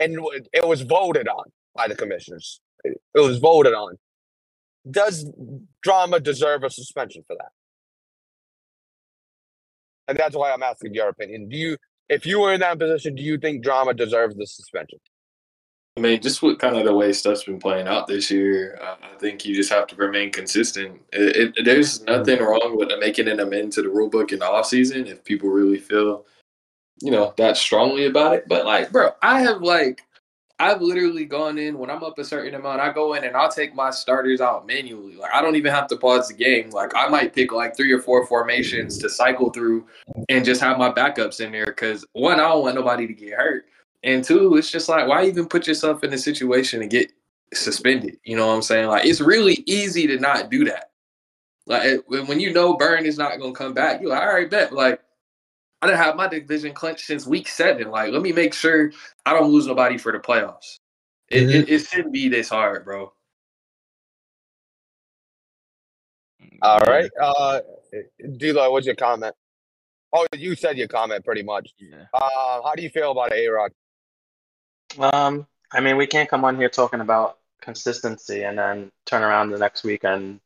and it was voted on by the commissioners. It was voted on. Does drama deserve a suspension for that? And that's why I'm asking your opinion. Do you, if you were in that position, do you think drama deserves the suspension? I mean, just with kind of the way stuff's been playing out this year, uh, I think you just have to remain consistent. It, it, there's nothing wrong with making an amend to the rule book in the off season if people really feel, you know, that strongly about it. But like, bro, I have like, I've literally gone in when I'm up a certain amount. I go in and I'll take my starters out manually. Like, I don't even have to pause the game. Like, I might pick like three or four formations to cycle through and just have my backups in there. Because one, I don't want nobody to get hurt. And two, it's just like, why even put yourself in a situation to get suspended? You know what I'm saying? Like, it's really easy to not do that. Like, when you know Burn is not going to come back, you're like, all right, bet. Like, I didn't have my division clinched since week seven. Like, let me make sure I don't lose nobody for the playoffs. It, Mhm. it, it shouldn't be this hard, bro. All right. Uh, D'Lo, what's your comment? Oh, you said your comment pretty much. Yeah. Uh, how do you feel about A Rod? Um, I mean, we can't come on here talking about consistency and then turn around the next week and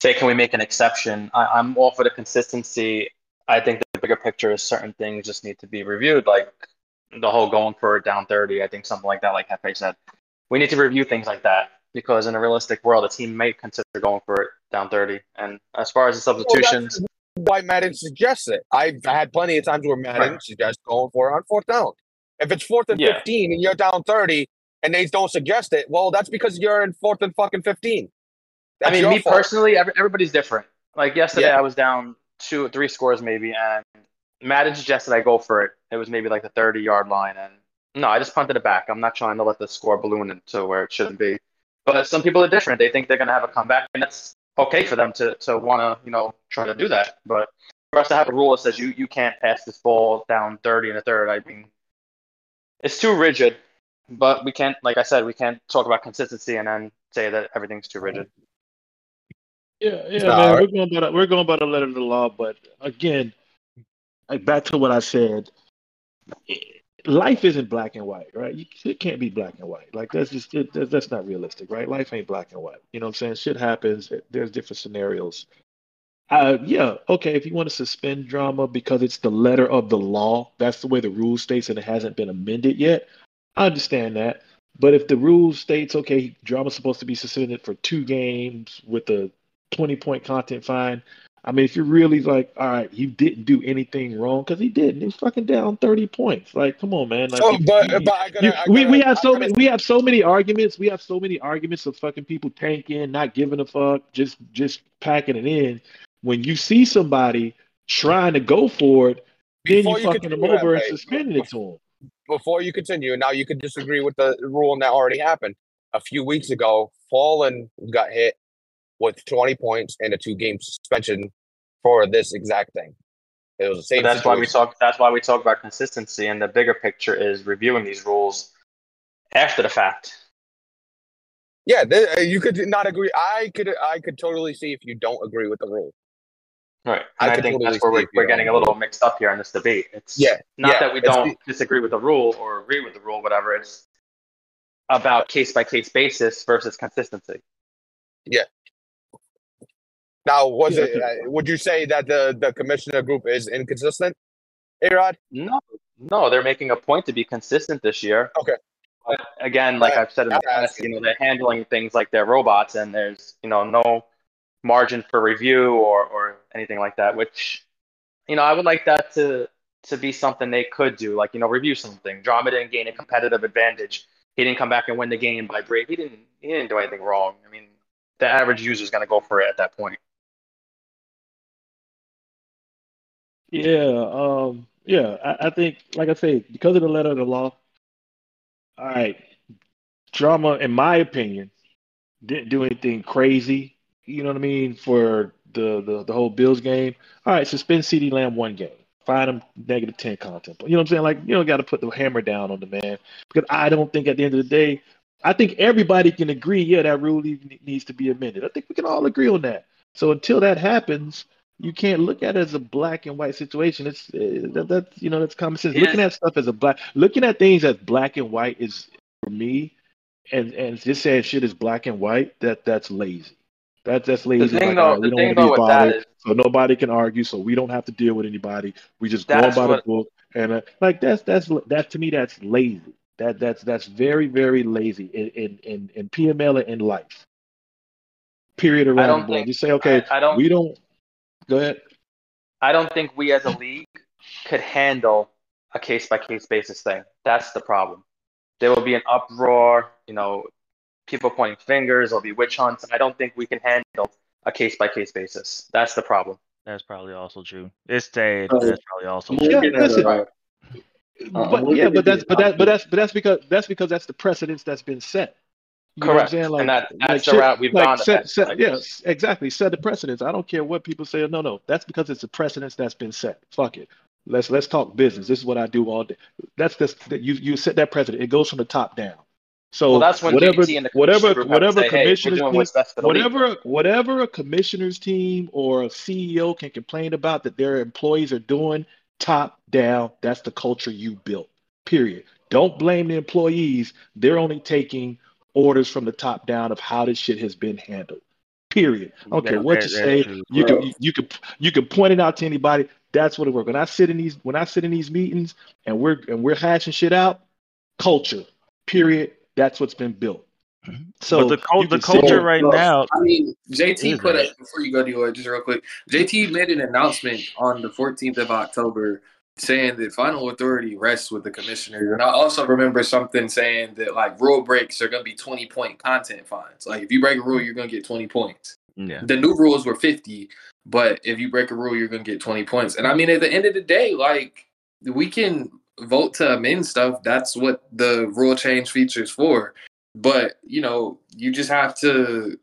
say, can we make an exception? I, I'm all for the consistency. I think the bigger picture is certain things just need to be reviewed, like the whole going for it down 30. I think something like that, like Hefe said. We need to review things like that because in a realistic world, a team may consider going for it down 30. And as far as the substitutions, Why Madden suggests it? I've had plenty of times where Madden Right. suggests going for it on fourth down. If it's fourth and Yeah. 15 and you're down 30 and they don't suggest it, well, that's because you're in fourth and fucking 15. I mean, me fault. personally, every, everybody's different. Like yesterday, Yeah. I was down two, three scores maybe, and Madden suggested I go for it. It was maybe like the 30 yard line, and no, I just punted it back. I'm not trying to let the score balloon into where it shouldn't be. But some people are different. They think they're gonna have a comeback, and that's okay for them to to want to you know try to do that. But for us to have a rule that says you you can't pass this ball down 30 and a third, I mean, it's too rigid. But we can't, like I said, we can't talk about consistency and then say that everything's too rigid. Yeah, yeah, man. right. We're going by the, we're going by the letter of the law, but again, like back to what I said, life isn't black and white, right? You, it can't be black and white. Like that's just it, that's not realistic, right? Life ain't black and white. You know what I'm saying? Shit happens. There's different scenarios. Uh, yeah, okay. If you want to suspend drama because it's the letter of the law, that's the way the rule states, and it hasn't been amended yet. I understand that. But if the rule states, okay, drama's supposed to be suspended for two games with a 20 point content fine. I mean, if you're really like, all right, you didn't do anything wrong because he didn't. He's fucking down 30 points. Like, come on, man. Like, if but, you- but I gotta, you- I we, gotta- we have so many we have so many arguments. We have so many arguments of fucking people tanking, not giving a fuck, just just packing it in. When you see somebody trying to go for it, then Before you you fucking them over and suspending it to them. before you continue, now you could disagree with the ruling that already happened. A few weeks ago, Fallen got hit with 20 points and a two game suspension for this exact thing. It was the same. That's why we talk. That's why we talk about consistency, and the bigger picture is reviewing these rules after the fact. Yeah, th- uh, you could not agree. I could. I could totally see if you don't agree with the rule. Right. I And I, can think totally that's where we're, we're getting a little mixed up here in this debate. It's Yeah, not yeah, that we don't disagree with the rule or agree with the rule, whatever. It's about case by case basis versus consistency. Now, was Yeah, it? Uh, would you say that the the commissioner group is inconsistent? A Rod. No, no, they're making a point to be consistent this year. Okay. But again, like Uh, I've said in the past, you know, they're handling things like they're robots, and there's you know no margin for review or or anything like that. Which, you know, I would like that to to be something they could do, like you know, review something. Drama didn't gain a competitive advantage. He didn't come back and win the game by break. He didn't. He didn't do anything wrong. I mean, the average user is going to go for it at that point. Yeah, um, yeah. I, I think, like I say, because of the letter of the law, all right, drama, in my opinion, didn't do anything crazy. You know what I mean? For the the, the whole Bills game. All right, suspend CeeDee Lamb one game. Fine him negative 10 content. You know what I'm saying? Like, you don't got to put the hammer down on the man. Because I don't think at the end of the day, I think everybody can agree, yeah, that rule needs to be amended. I think we can all agree on that. So until that happens, you can't look at it as a black and white situation. It's uh, that, that's you know that's common sense. Yeah. Looking at stuff as a black, looking at things as black and white is for me, and and just saying shit is black and white. That that's lazy. That that's The lazy. thing Like, though, right, we the don't thing want to though be with that bothered, is so nobody can argue, so we don't have to deal with anybody. We just go by what- the book, and uh, like that's that's that to me that's lazy. That that's that's very very lazy in in in, PML and in life. Period around the think- Just say okay, I, I don't. we don't. Go ahead. I don't think we as a league could handle a case by case basis thing. That's the problem. There will be an uproar, you know, people pointing fingers, there'll be witch hunts. I don't think we can handle a case by case basis. That's the problem. That's probably also true. It's sad. Uh, that's probably also true. Yeah, looking at listen. uh, Uh, But yeah, but that's but that but that's but that's because that's because that's the precedence that's been set. You know what I'm Correct. saying? Like, and that, that's like the route we've like gone. set, set, five yeah, exactly. Set the precedence. I don't care what people say. No, no, that's because it's a precedence that's been set. Fuck it. Let's let's talk business. This is what I do all day. That's this that you you set that precedent. It goes from the top down. So Well, that's when whatever JT and the whatever commissioner group have to whatever say, hey, commissioners doing team, what's best for the league. whatever whatever a commissioner's team or a CEO can complain about that their employees are doing top down, that's the culture you built. Period. Don't blame the employees. They're only taking orders from the top down of how this shit has been handled. Period. I don't care what that- you say. true. You can you, you can you can point it out to anybody. That's what it works. When I sit in these when I sit in these meetings and we're and we're hashing shit out, culture. Period. That's what's been built. Mm-hmm. So but the, cul- the culture right Well, now, I mean, JT put it before you go, to Dior, just real quick. JT made an announcement on the 14th of October saying that final authority rests with the commissioner. And I also remember something saying that like rule breaks are going to be 20 point content fines. Like if you break a rule, you're going to get 20 points. yeah. The new rules were 50, but if you break a rule, you're going to get 20 points. And I mean, at the end of the day, like we can vote to amend stuff. That's what the rule change feature is for. But, you know, you just have to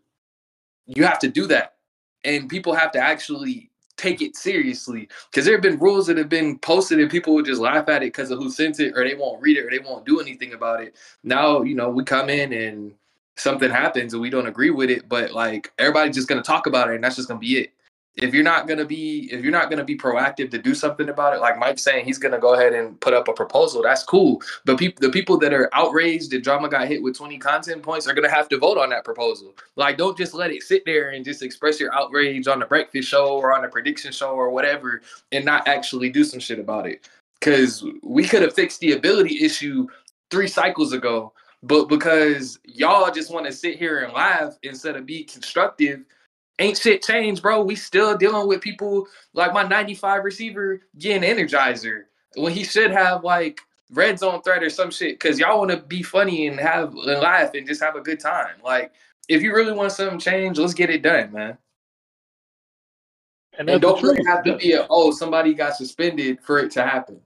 you have to do that. And people have to actually take it seriously. Because there have been rules that have been posted and people would just laugh at it because of who sent it, or they won't read it, or they won't do anything about it. Now, you know, we come in and something happens and we don't agree with it, but like everybody's just gonna talk about it and that's just gonna be it. If you're not gonna be if you're not gonna be proactive to do something about it, like Mike's saying he's gonna go ahead and put up a proposal, that's cool. But people the people that are outraged that drama got hit with 20 content points are gonna have to vote on that proposal. Like don't just let it sit there and just express your outrage on the breakfast show or on the prediction show or whatever and not actually do some shit about it. Cause we could have fixed the ability issue three cycles ago but because y'all just want to sit here and laugh instead of be constructive, ain't shit changed, bro. We still dealing with people like my 95 receiver getting energizer when he should have like red zone threat or some shit. Cause y'all want to be funny and have and laugh and just have a good time. Like if you really want something change, let's get it done, man. and And don't really have to be a oh somebody got suspended for it to happen.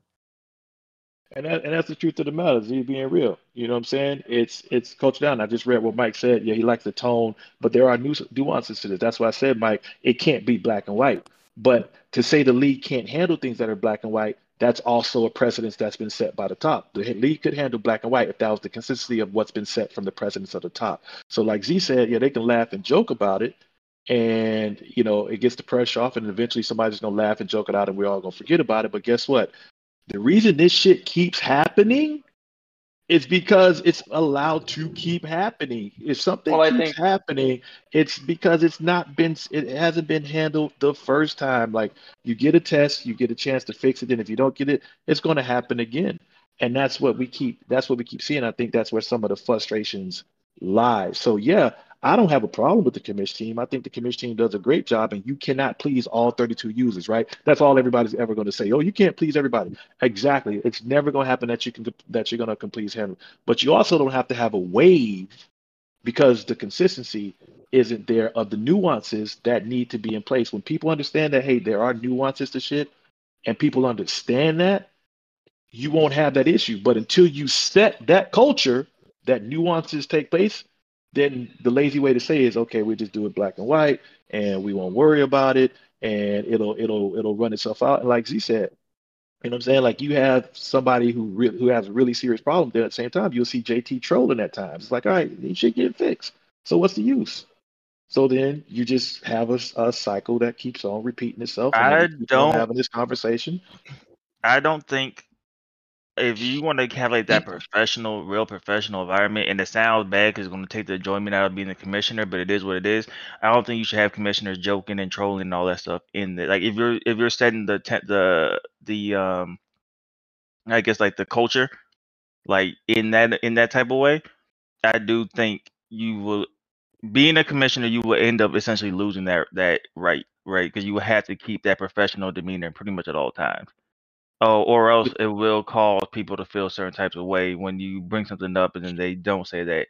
And that, and that's the truth of the matter. Z being real. You know what I'm saying? It's it's coach down. I just read what Mike said. Yeah, he likes the tone, but there are nu- nuances to this. That's why I said, Mike, it can't be black and white. But to say the league can't handle things that are black and white, that's also a precedence that's been set by the top. The league could handle black and white if that was the consistency of what's been set from the presidents of the top. So, like Z said, yeah, they can laugh and joke about it, and you know it gets the pressure off, and eventually somebody's gonna laugh and joke it out, and we're all gonna forget about it. But guess what? The reason this shit keeps happening is because it's allowed to keep happening. If something Well, keeps think- happening, it's because it's not been it hasn't been handled the first time. Like you get a test, you get a chance to fix it, and if you don't get it, it's going to happen again. And that's what we keep that's what we keep seeing. I think that's where some of the frustrations lie. So yeah, I don't have a problem with the commission team. I think the commission team does a great job, and you cannot please all 32 users, right? That's all everybody's ever going to say. Oh, you can't please everybody. Exactly. It's never going to happen that you can that you're going to please him. But you also don't have to have a wave because the consistency isn't there of the nuances that need to be in place. When people understand that, hey, there are nuances to shit, and people understand that, you won't have that issue. But until you set that culture, that nuances take place, then the lazy way to say is, okay, we just do it black and white, and we won't worry about it, and it'll it'll it'll run itself out. And like Z said, you know what I'm saying? Like you have somebody who re- who has a really serious problem there at the same time. You'll see JT trolling at times. It's like, all right, you should get fixed. So what's the use? So then you just have a, a cycle that keeps on repeating itself. I then we keep on don't- having this conversation. I don't think if you want to have like that professional, real professional environment, and it sounds bad because it's going to take the enjoyment out of being a commissioner, but it is what it is. I don't think you should have commissioners joking and trolling and all that stuff in there. Like if you're if you're setting the te- the the um, I guess like the culture, like in that in that type of way, I do think you will being a commissioner, you will end up essentially losing that that right, right? Because you will have to keep that professional demeanor pretty much at all times. Oh, or else it will cause people to feel certain types of way when you bring something up and then they don't say that.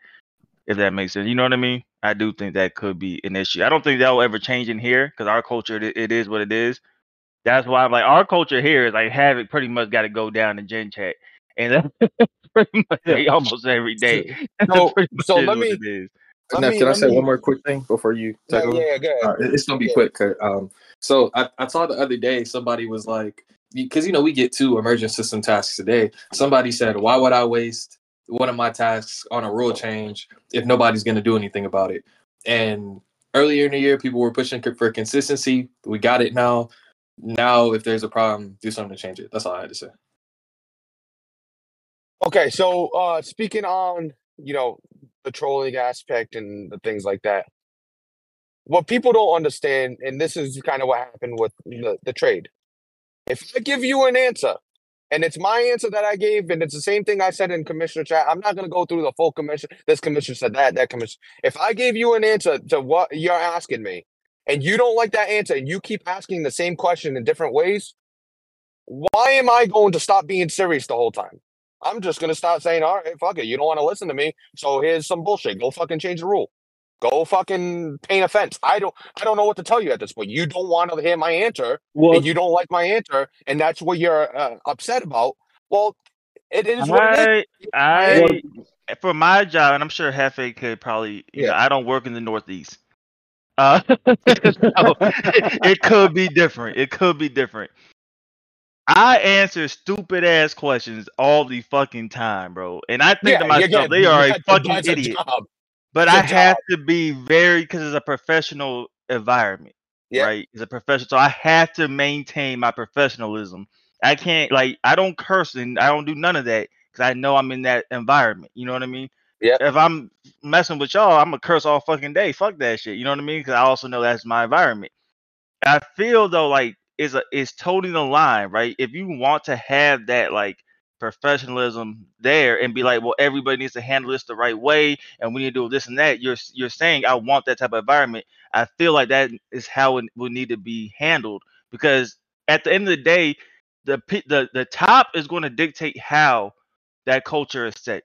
If that makes sense, you know what I mean. I do think that could be an issue. I don't think that will ever change in here because our culture it, it is what it is. That's why I'm like our culture here is like have it pretty much got to go down in Gen Chat, and that's pretty much like, almost every day. So- so let me- Let Neff, me- can I say me- one more quick thing before you Yeah, yeah, go ahead. Uh, it- it's gonna be Yeah. quick. 'cause, Um, so I, I saw the other day somebody was like, because you know we get two emergent system tasks a day. Somebody said, "Why would I waste one of my tasks on a rule change if nobody's going to do anything about it?" And earlier in the year, people were pushing for consistency. We got it now. Now, if there's a problem, do something to change it. That's all I had to say. Okay, so uh speaking on, you know, the trolling aspect and the things like that. What people don't understand, and this is kind of what happened with the, the trade. If I give you an answer and it's my answer that I gave, and it's the same thing I said in commissioner chat, I'm not gonna go through the full commission. This commissioner said that, that commission. If I gave you an answer to what you're asking me, and you don't like that answer, and you keep asking the same question in different ways, why am I going to stop being serious the whole time? I'm just gonna start saying, all right, fuck it. You don't want to listen to me, so here's some bullshit. Go fucking change the rule. Go fucking paint a fence. I don't I don't know what to tell you at this point. You don't want to hear my answer, Well, and you don't like my answer, and that's what you're uh, upset about. Well, it is what it is. I, I, for my job, and I'm sure Hefe could probably, you know, Yeah. I don't work in the Northeast. Uh, so it, could be different. It could be different. I answer stupid ass questions all the fucking time, bro. And I think Yeah, to myself, yeah, they are a fucking idiot. job. But I I have to be very because it's a professional environment, Yeah. right? It's a professional, so I have to maintain my professionalism. I can't like I don't curse and I don't do none of that because I know I'm in that environment. You know what I mean? Yeah. If I'm messing with y'all, I'm gonna curse all fucking day. Fuck that shit. You know what I mean? Because I also know that's my environment. I feel though like is a is toting the line, right? If you want to have that like professionalism there and be like, well, everybody needs to handle this the right way, and we need to do this and that. You're you're saying I want that type of environment. I feel like that is how it will need to be handled because at the end of the day, the the the top is going to dictate how that culture is set.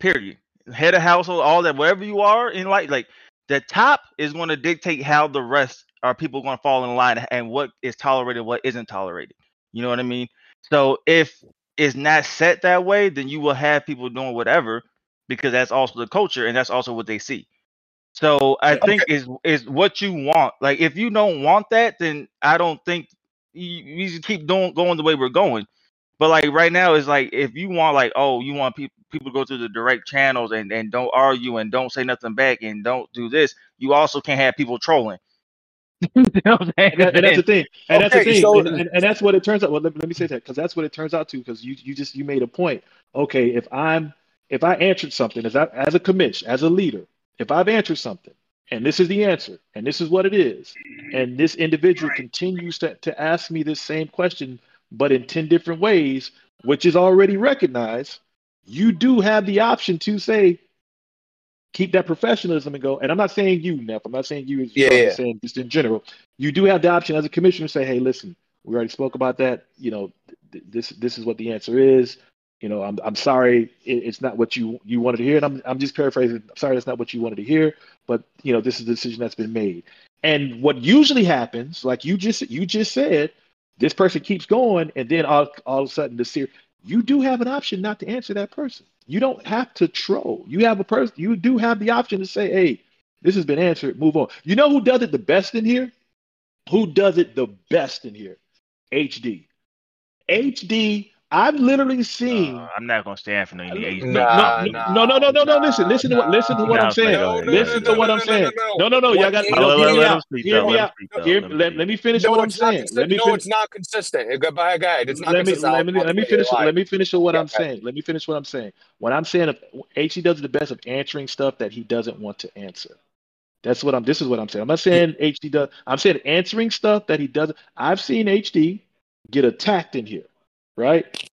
Period. Head of household, all that, wherever you are in life, like the top is going to dictate how the rest are people going to fall in line and what is tolerated, what isn't tolerated. You know what I mean? So if it's not set that way, then you will have people doing whatever because that's also the culture and that's also what they see. So I think is is what you want. Like if you don't want that, then I don't think you, you should keep doing going the way we're going. But like right now, it's like if you want like oh you want people people to go through the direct channels and and don't argue and don't say nothing back and don't do this. You also can't have people trolling. you know what I'm saying? and, that- and that's the thing. And that's the thing. so- and, and, and that's what it turns out. Well, let, let me say that because that's what it turns out to. Because you you just you made a point. Okay, if I'm if I answered something as I, as a commish as a leader, if I've answered something and this is the answer and this is what it is, and this individual continues to to ask me this same question, but in ten different ways, which is already recognized, you do have the option to say. Keep that professionalism and go. And I'm not saying you, Neff. I'm not saying you. as Yeah, yeah. saying just in general you do have the option as a commissioner to say, "Hey, listen, we already spoke about that. You know, th- this this is what the answer is. You know, I'm I'm sorry, it, it's not what you you wanted to hear, and I'm I'm just paraphrasing. I'm sorry, that's not what you wanted to hear, but you know, this is the decision that's been made. And what usually happens, like you just you just said, this person keeps going, and then all all of a sudden the ser- you do have an option not to answer that person. You don't have to troll. You have a person. You do have the option to say, "Hey, this has been answered. Move on." You know who does it the best in here? Who does it the best in here? HD. HD. I've literally seen. Uh, I'm not gonna stand for any age. no, Nah, no, nah, no, no, no, no, no. Listen, nah, listen to what, listen to what nah. I'm saying. No, no, listen no, to what no, I'm no, saying. no, No, no, no. Y'all got. age- let, hear me out. Hear me Let out. speak though. Hear, Let him let, speak. let me finish what I'm saying. Let me No, it's not consistent. Go back, guy. It's not Let me consistent. let me let me finish let me finish what I'm saying. Let me finish what I'm saying. When I'm saying if HE does the best of answering stuff that he doesn't want to answer. That's what I'm. This is what I'm saying. I'm not saying HD does. I'm saying answering stuff that he doesn't. I've seen HD get attacked in here, right?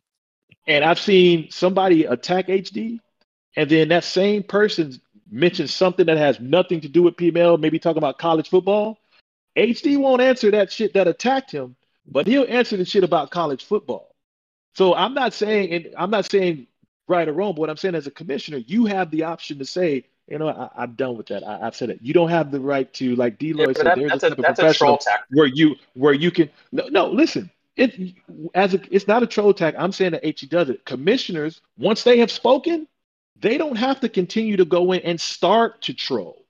And I've seen somebody attack HD, and then that same person mentions something that has nothing to do with PML, maybe talking about college football. HD won't answer that shit that attacked him, but he'll answer the shit about college football. So I'm not saying, and I'm not saying right or wrong, but what I'm saying as a commissioner, you have the option to say, you know, I, I'm done with that. I, I've said it. You don't have the right to, like Yeah, D'Lo but said, that, there's a that's a type of that's a professional where you where you can no no listen it as a it's not a troll tag i'm saying that he does it commissioners once they have spoken they don't have to continue to go in and start to troll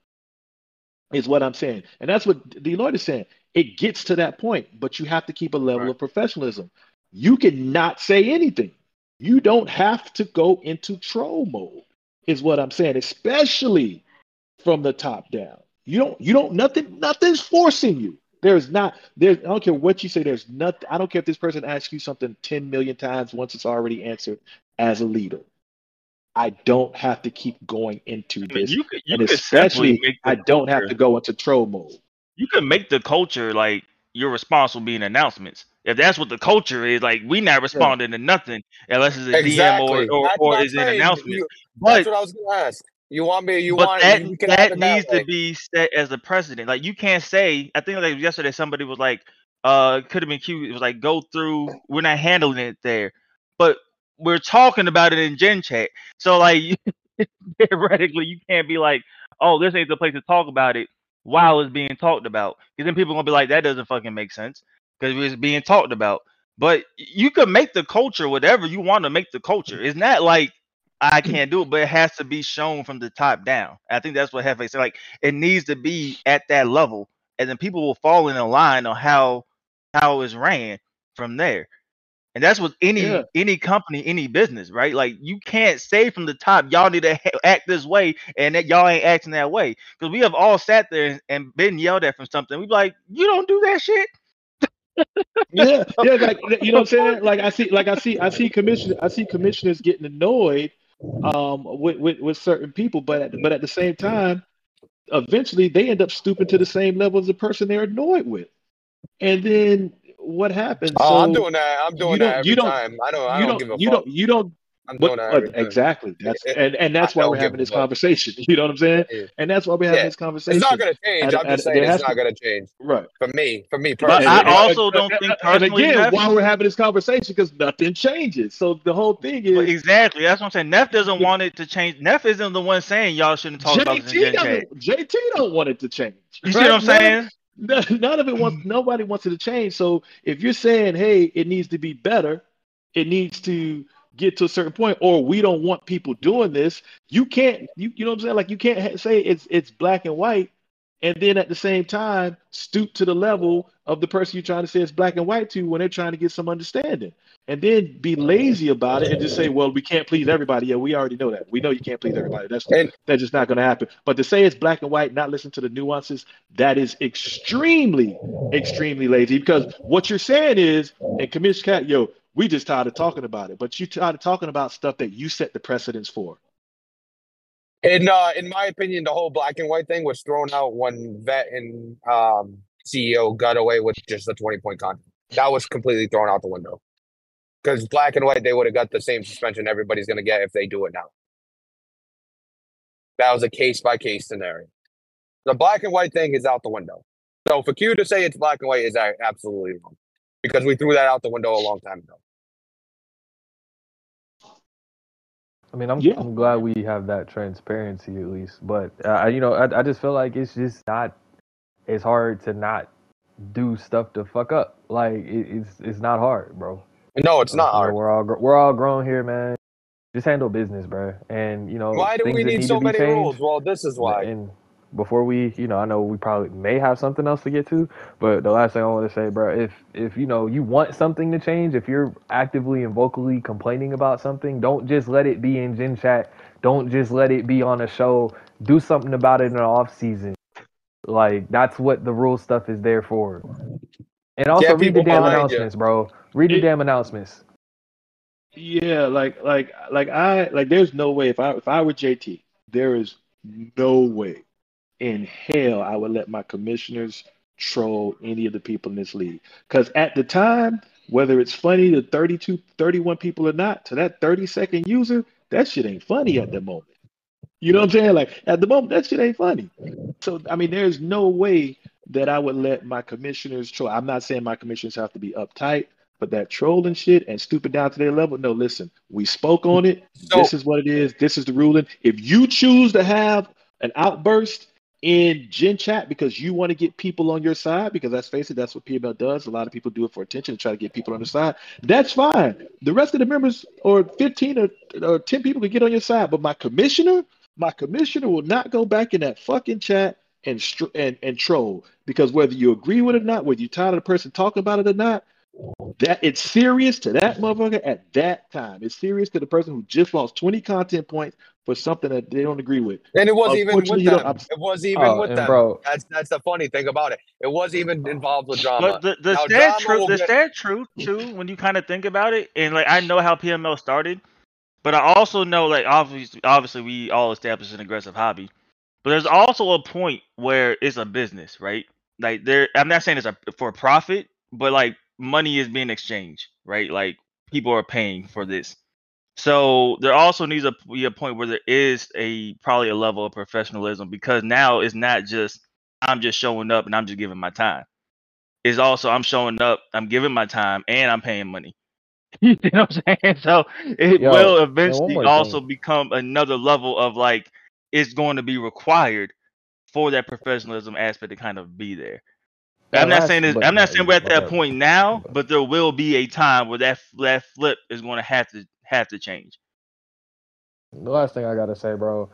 is what i'm saying and that's what deloitte is saying It gets to that point, but you have to keep a level Right. of professionalism. You cannot say anything. You don't have to go into troll mode, is what I'm saying, especially from the top down. You don't, you don't, nothing, nothing's forcing you. There's not, there's, I don't care what you say, there's nothing, I don't care if this person asks you something 10 million times once it's already answered as a leader. I don't have to keep going into I mean, this. you could, you and could simply especially, make the I don't have to go into troll mode. You can make the culture like you're responsible being announcements. If that's what the culture is, like we not responding to nothing unless it's a Exactly. DM or or, or is an announcement. You- But That's what I was gonna ask. You want me? You but want? that you can that it that needs way. to be set as a precedent. Like you can't say. I think like yesterday somebody was like, uh, could have been cute. It was like go through. We're not handling it there, but we're talking about it in Gen Chat. So like theoretically, you can't be like, oh, this ain't the place to talk about it while it's being talked about, because then people gonna be like, that doesn't fucking make sense because it's being talked about. But you can make the culture whatever you want to make the culture. It's not like I can't do it, but it has to be shown from the top down. I think that's what Hefe said. Like it needs to be at that level, and then people will fall in a line on how how it's ran from there. And that's with any Yeah. any company, any business, right? Like you can't say from the top, y'all need to ha- act this way, and that y'all ain't acting that way. Because we have all sat there and, been yelled at from something. We be like, you don't do that shit. yeah, yeah, like you know what I'm saying. Like I see, like I see, I see commission, I see commissioners getting annoyed um with, with with certain people, but at, but at the same time, eventually they end up stooping to the same level as the person they're annoyed with, and then what happens? Oh, I'm doing that. I'm doing don't- that every you don't- time. I don't. I you don't, don't, give a you fuck. don't, you don't. I'm What, doing what- exactly. That's It- and and that's I why we're having this fuck. conversation. You know what I'm saying? Yeah. And that's why we're having Yeah. this conversation. It's not gonna change. And- I'm just and saying it's not to- gonna change right. for me. For me personally. But. I also and- don't and- think and personally, again, Neff- why we're having this conversation because nothing changes. So the whole thing But is exactly, that's what I'm saying. Neff doesn't want it to change. Neff isn't the one saying y'all shouldn't talk about this JT doesn't. JT don't want it to change. You see what I'm saying? None, none of it wants. Nobody wants it to change. So if you're saying, "Hey, it needs to be better," it needs to get to a certain point, or we don't want people doing this. You can't. You you know what I'm saying? Like you can't say it's it's black and white, and then at the same time stoop to the level of the person you're trying to say it's black and white to when they're trying to get some understanding, and then be lazy about it and just say, "Well, we can't please everybody." Yeah, we already know that. We know you can't please everybody. That's And- that's just not going to happen. But to say it's black and white, not listen to the nuances, that is extremely, extremely lazy. Because what you're saying is, and Commissioner Cat, yo, we just tired of talking about it. But you tired of talking about stuff that you set the precedence for. In uh, in my opinion, the whole black and white thing was thrown out when Vet and um, CEO got away with just the twenty point contract. That was completely thrown out the window. Because black and white, they would have got the same suspension everybody's going to get if they do it now. That was a case by case scenario. The black and white thing is out the window. So for Q to say it's black and white is absolutely wrong because we threw that out the window a long time ago. I mean, I'm Yeah. I'm glad we have that transparency at least, but uh, I- you know, I I just feel like it's just not. It's hard to not do stuff to fuck up. Like it, it's it's not hard, bro. No, it's not hard. We're all we're all grown here, man. Just handle business, bro. And you know, Why do we that need so many changed- rules? Well, this is why. And before we, you know, I know we probably may have something else to get to, but the last thing I want to say, bro, if if you know you want something to change, if you're actively and vocally complaining about something, don't just let it be in Gen Chat. Don't just let it be on a show. Do something about it in the off season. Like that's what the rule stuff is there for. And also Get read the damn behind you. announcements, bro. Read the It- damn announcements. Yeah, like like like I like there's no way if I if I were JT, there is no way in hell I would let my commissioners troll any of the people in this league. Because at the time, whether it's funny to 32, 31 people or not, to that 30 second user, that shit ain't funny at the moment. You know what I'm saying? Like at the moment, that shit ain't funny. So I mean, there's no way that I would let my commissioners troll. I'm not saying my commissioners have to be uptight, but that trolling shit and stooping down to their level. No, listen, we spoke on it. So- this is what it is. This is the ruling. If you choose to have an outburst in Gen Chat because you want to get people on your side, because let's face it, that's what PML does. A lot of people do it for attention to try to get people on the side. That's fine. The rest of the members, or 15 or, or 10 people, can get on your side. But my commissioner, my commissioner will not go back in that fucking chat and and and troll because whether you agree with it or not, whether you're tired of the person talking about it or not, that it's serious to that motherfucker at that time. It's serious to the person who just lost 20 content points for something that they don't agree with. And it was even with Unfortunately, you them. don't- I'm- It was even Oh, with and them. bro, That's that's the funny thing about it. It was even involved with drama. But the the Now, sad drama truth, the get- sad truth too, when you kind of think about it, and like I know how PML started, but I also know like obviously, obviously we all established an aggressive hobby, but there's also a point where it's a business, right? Like there, I'm not saying it's a for profit, but like money is being exchanged, right? Like people are paying for this. So there also needs to be a point where there is a probably a level of professionalism because now it's not just I'm just showing up and I'm just giving my time. It's also I'm showing up, I'm giving my time, and I'm paying money. you know what I'm saying? So it Yo, will one eventually also thing. become another level of like it's going to be required for that professionalism aspect to kind of be there. I'm not saying this, I'm not saying we're at that point now, But- but there will be a time where that that flip is going to have to have to change. the last thing I gotta say, bro,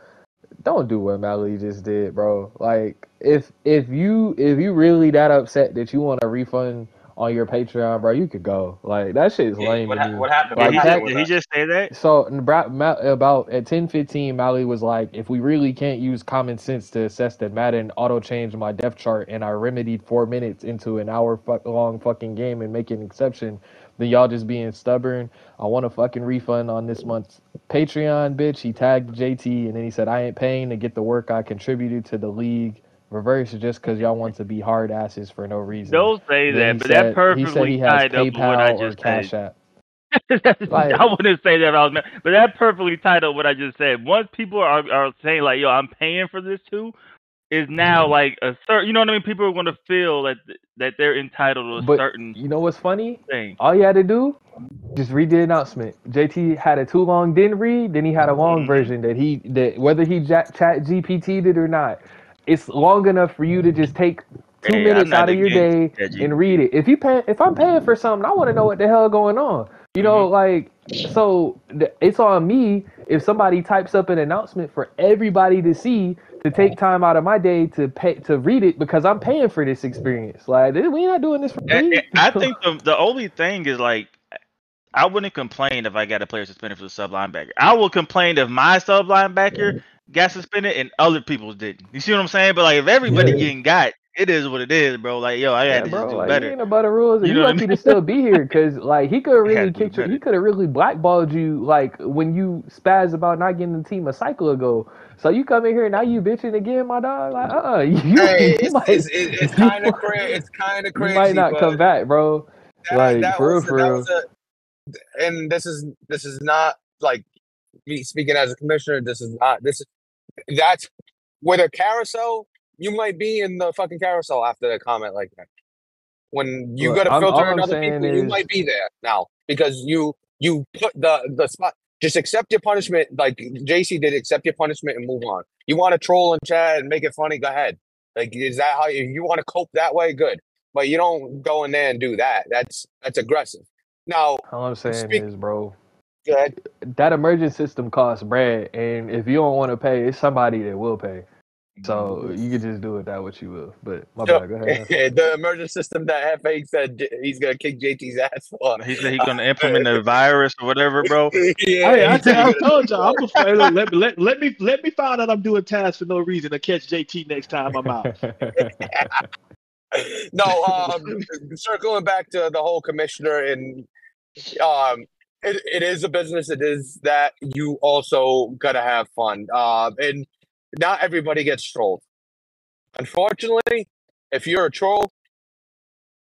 don't do what Mally just did, bro. Like, if if you if you really that upset that you want a refund on your Patreon, bro, you could go. Like that shit's Yeah, lame what, ha- what happened? Did Like he, that- just, happened did he just say that? So about at ten fifteen, Mally was like, if we really can't use common sense to assess that Madden auto changed my depth chart and I remedied four minutes into an hour fuck long fucking game and make an exception, then y'all just being stubborn. I want a fucking refund on this month's Patreon, bitch. He tagged JT and then he said, I ain't paying to get the work I contributed to the league. Reverse just because y'all want to be hard asses for no reason. Don't say Then that, but said- that perfectly he said he has tied up with what I PayPal or just Cash said. App. Like- I wouldn't say that I was, mad, but that perfectly tied up what I just said. Once people are are saying like, "Yo, I'm paying for this too," is now Mm-hmm. like a certain. You know what I mean? People are going to feel that that they're entitled to a But certain you know what's funny? thing. All you had to do, just read the announcement. JT had a too long didn't read, then he had a long Mhm. version that he that whether he ja- chat GPT'd it or not, it's long enough for you to just take two Hey, minutes out of your day and read it. If you pay, if I'm paying for something, I want to know what the hell going on. You know, Mm-hmm. like so it's on me if somebody types up an announcement for everybody to see to take time out of my day to pay to read it because I'm paying for this experience. Like we're not doing this for free. I think the the only thing is like. I wouldn't complain if I got a player suspended for the sub linebacker. I will complain if my sub linebacker got suspended and other people's didn't. You see what I'm saying? But like if everybody Yeah. getting got, it is what it is, bro. Like yo, I Yeah, got to bro, just do like, better. You ain't about the rules, You you, know what I lucky mean? to still be here because, like, he could have really to do kicked you. He could have really blackballed you, like when you spaz about not getting the team a cycle ago. So you come in here now, you bitching again, my dog. Like, uh, uh you, Hey, you it's, might, it's, it's, it's kind of crazy. It's kind of you crazy. might not come back, bro. that, like, that for real, was, for that real. was a, and this is this is not like me speaking as a commissioner. This is not this is that's with a carousel. You might be in the fucking carousel after a comment like that. When you got to filter I'm other people, you might be there now because you you put the the spot. Just accept your punishment, like JC did. Accept your punishment and move on. You want to troll and chat and make it funny? Go ahead. Like, is that how you, you want to cope that way? Good, but you don't go in there and do that. That's that's aggressive. Now, All I'm saying Speak- is, bro, go ahead. that emergent system costs bread, and if you don't want to pay, it's somebody that will pay. So you can just do it that what you will. But my So, bad. Go ahead. the emergency system that F8 said he's gonna kick JT's ass for. He said he's gonna implement a virus or whatever, bro. yeah, Hey, I, he said tell- I he gonna- told y'all, I'm a, hey, look, let, me- let, let me let me find out I'm doing tasks for no reason to catch JT next time I'm out. no, um, circling back to the whole commissioner and um, it, it is a business. It is that you also gotta have fun. Um, and not everybody gets trolled. Unfortunately, if you're a troll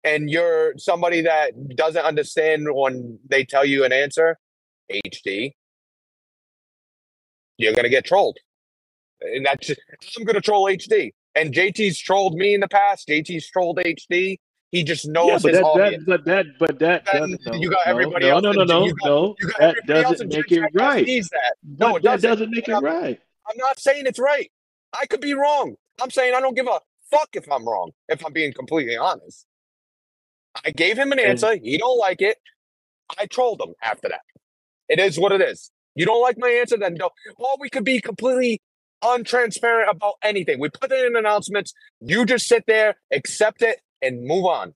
and you're somebody that doesn't understand when they tell you an answer, HD, you're gonna get trolled. And that's I'm gonna troll HD. And JT's trolled me in the past. JT's trolled HD. He just knows yeah, but his that, audience. that but that but that Then doesn't you got no, everybody no, else no no no you got- no that doesn't make it right. that. No, that doesn't make it right. I'm not saying it's right. I could be wrong. I'm saying I don't give a fuck if I'm wrong. If I'm being completely honest, I gave him an answer. He don't like it. I trolled him after that. It is what it is. You don't like my answer, then don't. Or we could be completely untransparent about anything. We put it in announcements. You just sit there, accept it, and move on.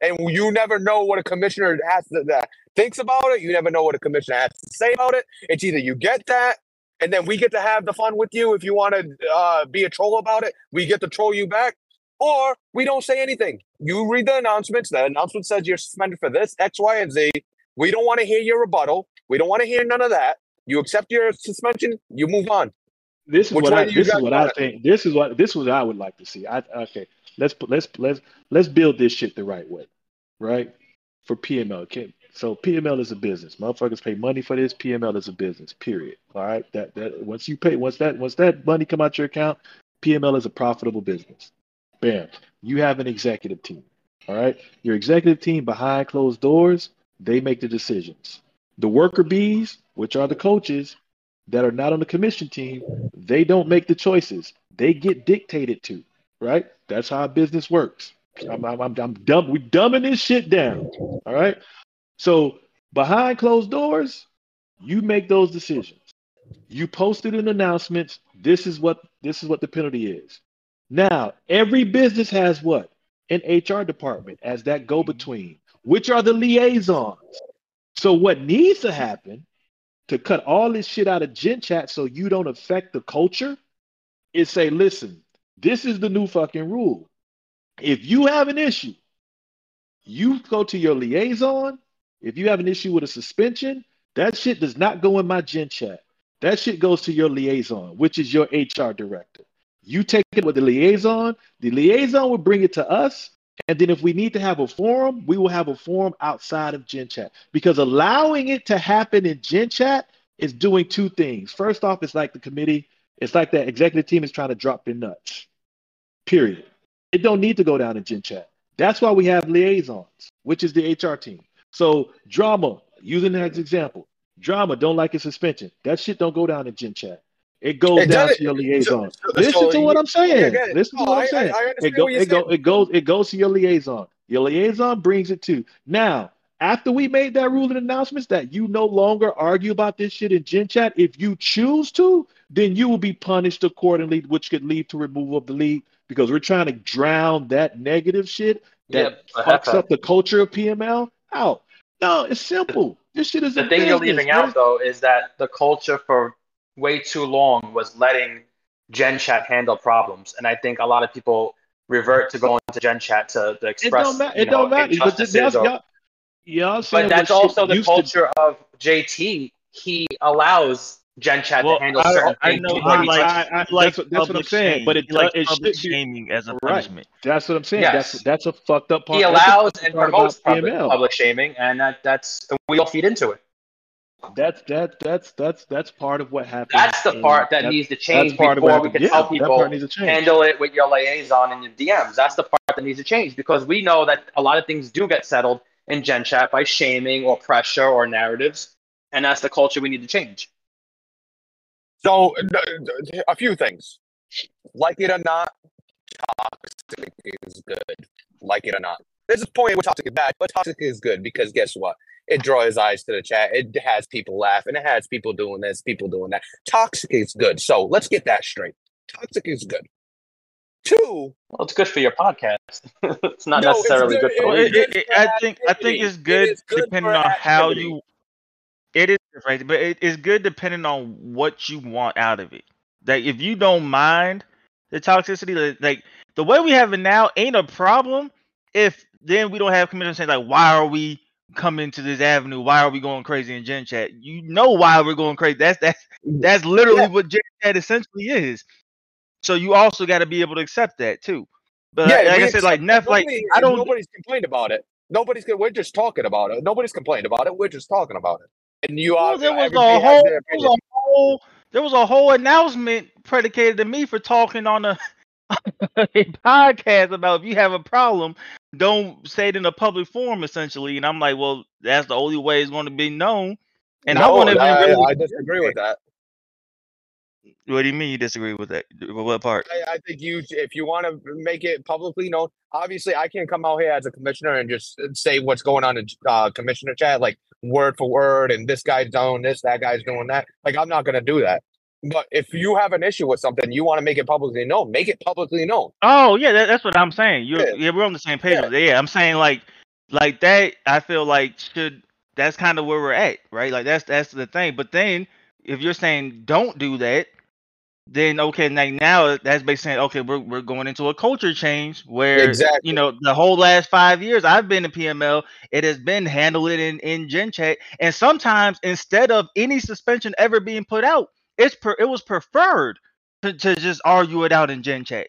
And you never know what a commissioner has to, that thinks about it. You never know what a commissioner has to say about it. It's either you get that, and then we get to have the fun with you. If you want to uh, be a troll about it, we get to troll you back, or we don't say anything. You read the announcements. The announcement says you're suspended for this, X, Y, and Z. We don't want to hear your rebuttal. We don't want to hear none of that. You accept your suspension. You move on. This is Which what I this is what I think. This is what this is what I would like to see. I okay. Let's let's let's let's build this shit the right way, right? For PML, okay. So PML is a business. Motherfuckers pay money for this. PML is a business. Period. All right. That that once you pay once that once that money come out your account, PML is a profitable business. Bam. You have an executive team. All right. Your executive team behind closed doors, they make the decisions. The worker bees, which are the coaches, that are not on the commission team, they don't make the choices. They get dictated to, right? That's how business works. I'm, I'm, I'm, dumb. We dumbing this shit down. All right. So behind closed doors, you make those decisions. You posted an announcement. This is what this is what the penalty is. Now, every business has what? An HR department as that go-between, which are the liaisons. So what needs to happen to cut all this shit out of Gen Chat so you don't affect the culture is say, listen, this is the new fucking rule. If you have an issue, you go to your liaison. If you have an issue with a suspension, that shit does not go in my Gen Chat. That shit goes to your liaison, which is your HR director. You take it with the liaison. The liaison will bring it to us. And then if we need to have a forum, we will have a forum outside of Gen Chat. Because allowing it to happen in Gen Chat is doing two things. First off, it's like the committee, it's like that executive team is trying to drop their nuts. Period. It don't need to go down in Gen Chat. That's why we have liaisons, which is the HR team. So drama, using that as example, drama don't like a suspension. That shit don't go down in Gen Chat. It goes It down does- to your liaison. so- Listen so to what I'm saying. Yeah, again, Listen to no, what I- I'm saying. I- I it go, what it go, it goes, it goes to your liaison. Your liaison brings it to. Now, after we made that rule and announcements that you no longer argue about this shit in Gen Chat, if you choose to, then you will be punished accordingly, which could lead to removal of the league because we're trying to drown that negative shit that Yep, fucks up the culture of PML out. No, it's simple. This shit is The a thing you're leaving out though is that the culture for way too long was letting Gen Chat handle problems, and I think a lot of people revert to going to Gen Chat to, to It express. don't matter. you It know, don't matter. But injustices y'all, or- y'all, y'all but that's also the used to- culture of JT. He allows Gen Chat Well, to handle I- certain I things know before he he I- I- He that's what, that's what I'm public saying. shaming. But it, he likes it public should be. shaming as a Right. punishment. That's what I'm saying. Yes. That's that's a fucked up part. he allows and promotes public, PML. public shaming, and that, that's we all feed into it. That's that that's that's that's part of what happens. That's the part that that's- needs to change part before what we can happens. tell Yeah, that people needs to change. handle it with your liaison and your DMs. That's the part that needs to change because we know that a lot of things do get settled in Gen Chat by shaming or pressure or narratives, and that's the culture we need to change. So, a few things. Like it or not, toxic is good. Like it or not. There's a point where toxic is bad, but toxic is good because guess what? It draws eyes to the chat. It has people laughing. It has people doing this, people doing that. Toxic is good. So let's get that straight. Toxic is good. Two, Well, it's good for your podcast. it's not No, it's necessarily good- good, for it- Well, the it, it, it, I think I think it's good, is good depending for on how activity. you. It is right, but it's good depending on what you want out of it. Like if you don't mind the toxicity, like, the way we have it now ain't a problem. If then we don't have commissioners saying like, why are we coming to this avenue? Why are we going crazy in Gen Chat? You know why we're going crazy. That's that's mm-hmm. that's literally Yeah. what Gen Chat essentially is. So you also got to be able to accept that too. But Yeah, like, like I said, like Neff, like I don't. Nobody's complained about it. Nobody's. We're just talking about it. Nobody's complained about it. We're just talking about it. And you are. there was a whole, there was a whole, there was a whole announcement predicated to me for talking on a, a podcast about if you have a problem, don't say it in a public forum, essentially. And I'm like, well, that's the only way it's going to be known. And I No, want to I, really. I disagree with that. What do you mean you disagree with that? What part? I, I think you, if you want to make it publicly known, obviously I can't come out here as a commissioner and just say what's going on in uh, commissioner chat, like word for word, and this guy's doing this, that guy's doing that. Like I'm not gonna do that. But if you have an issue with something, you want to make it publicly known. Make it publicly known. Oh yeah, that, that's what I'm saying. You're, Yeah. yeah. we're on the same page. Yeah. Yeah, I'm saying like, like that. I feel like should that's kind of where we're at, right? Like that's that's the thing. But then if you're saying don't do that, then okay, like now that's basically saying okay, we're we're going into a culture change where Exactly. you know the whole last five years I've been in PML, it has been handled in in Gen Chat, and sometimes instead of any suspension ever being put out, it's per, it was preferred to, to just argue it out in Gen Chat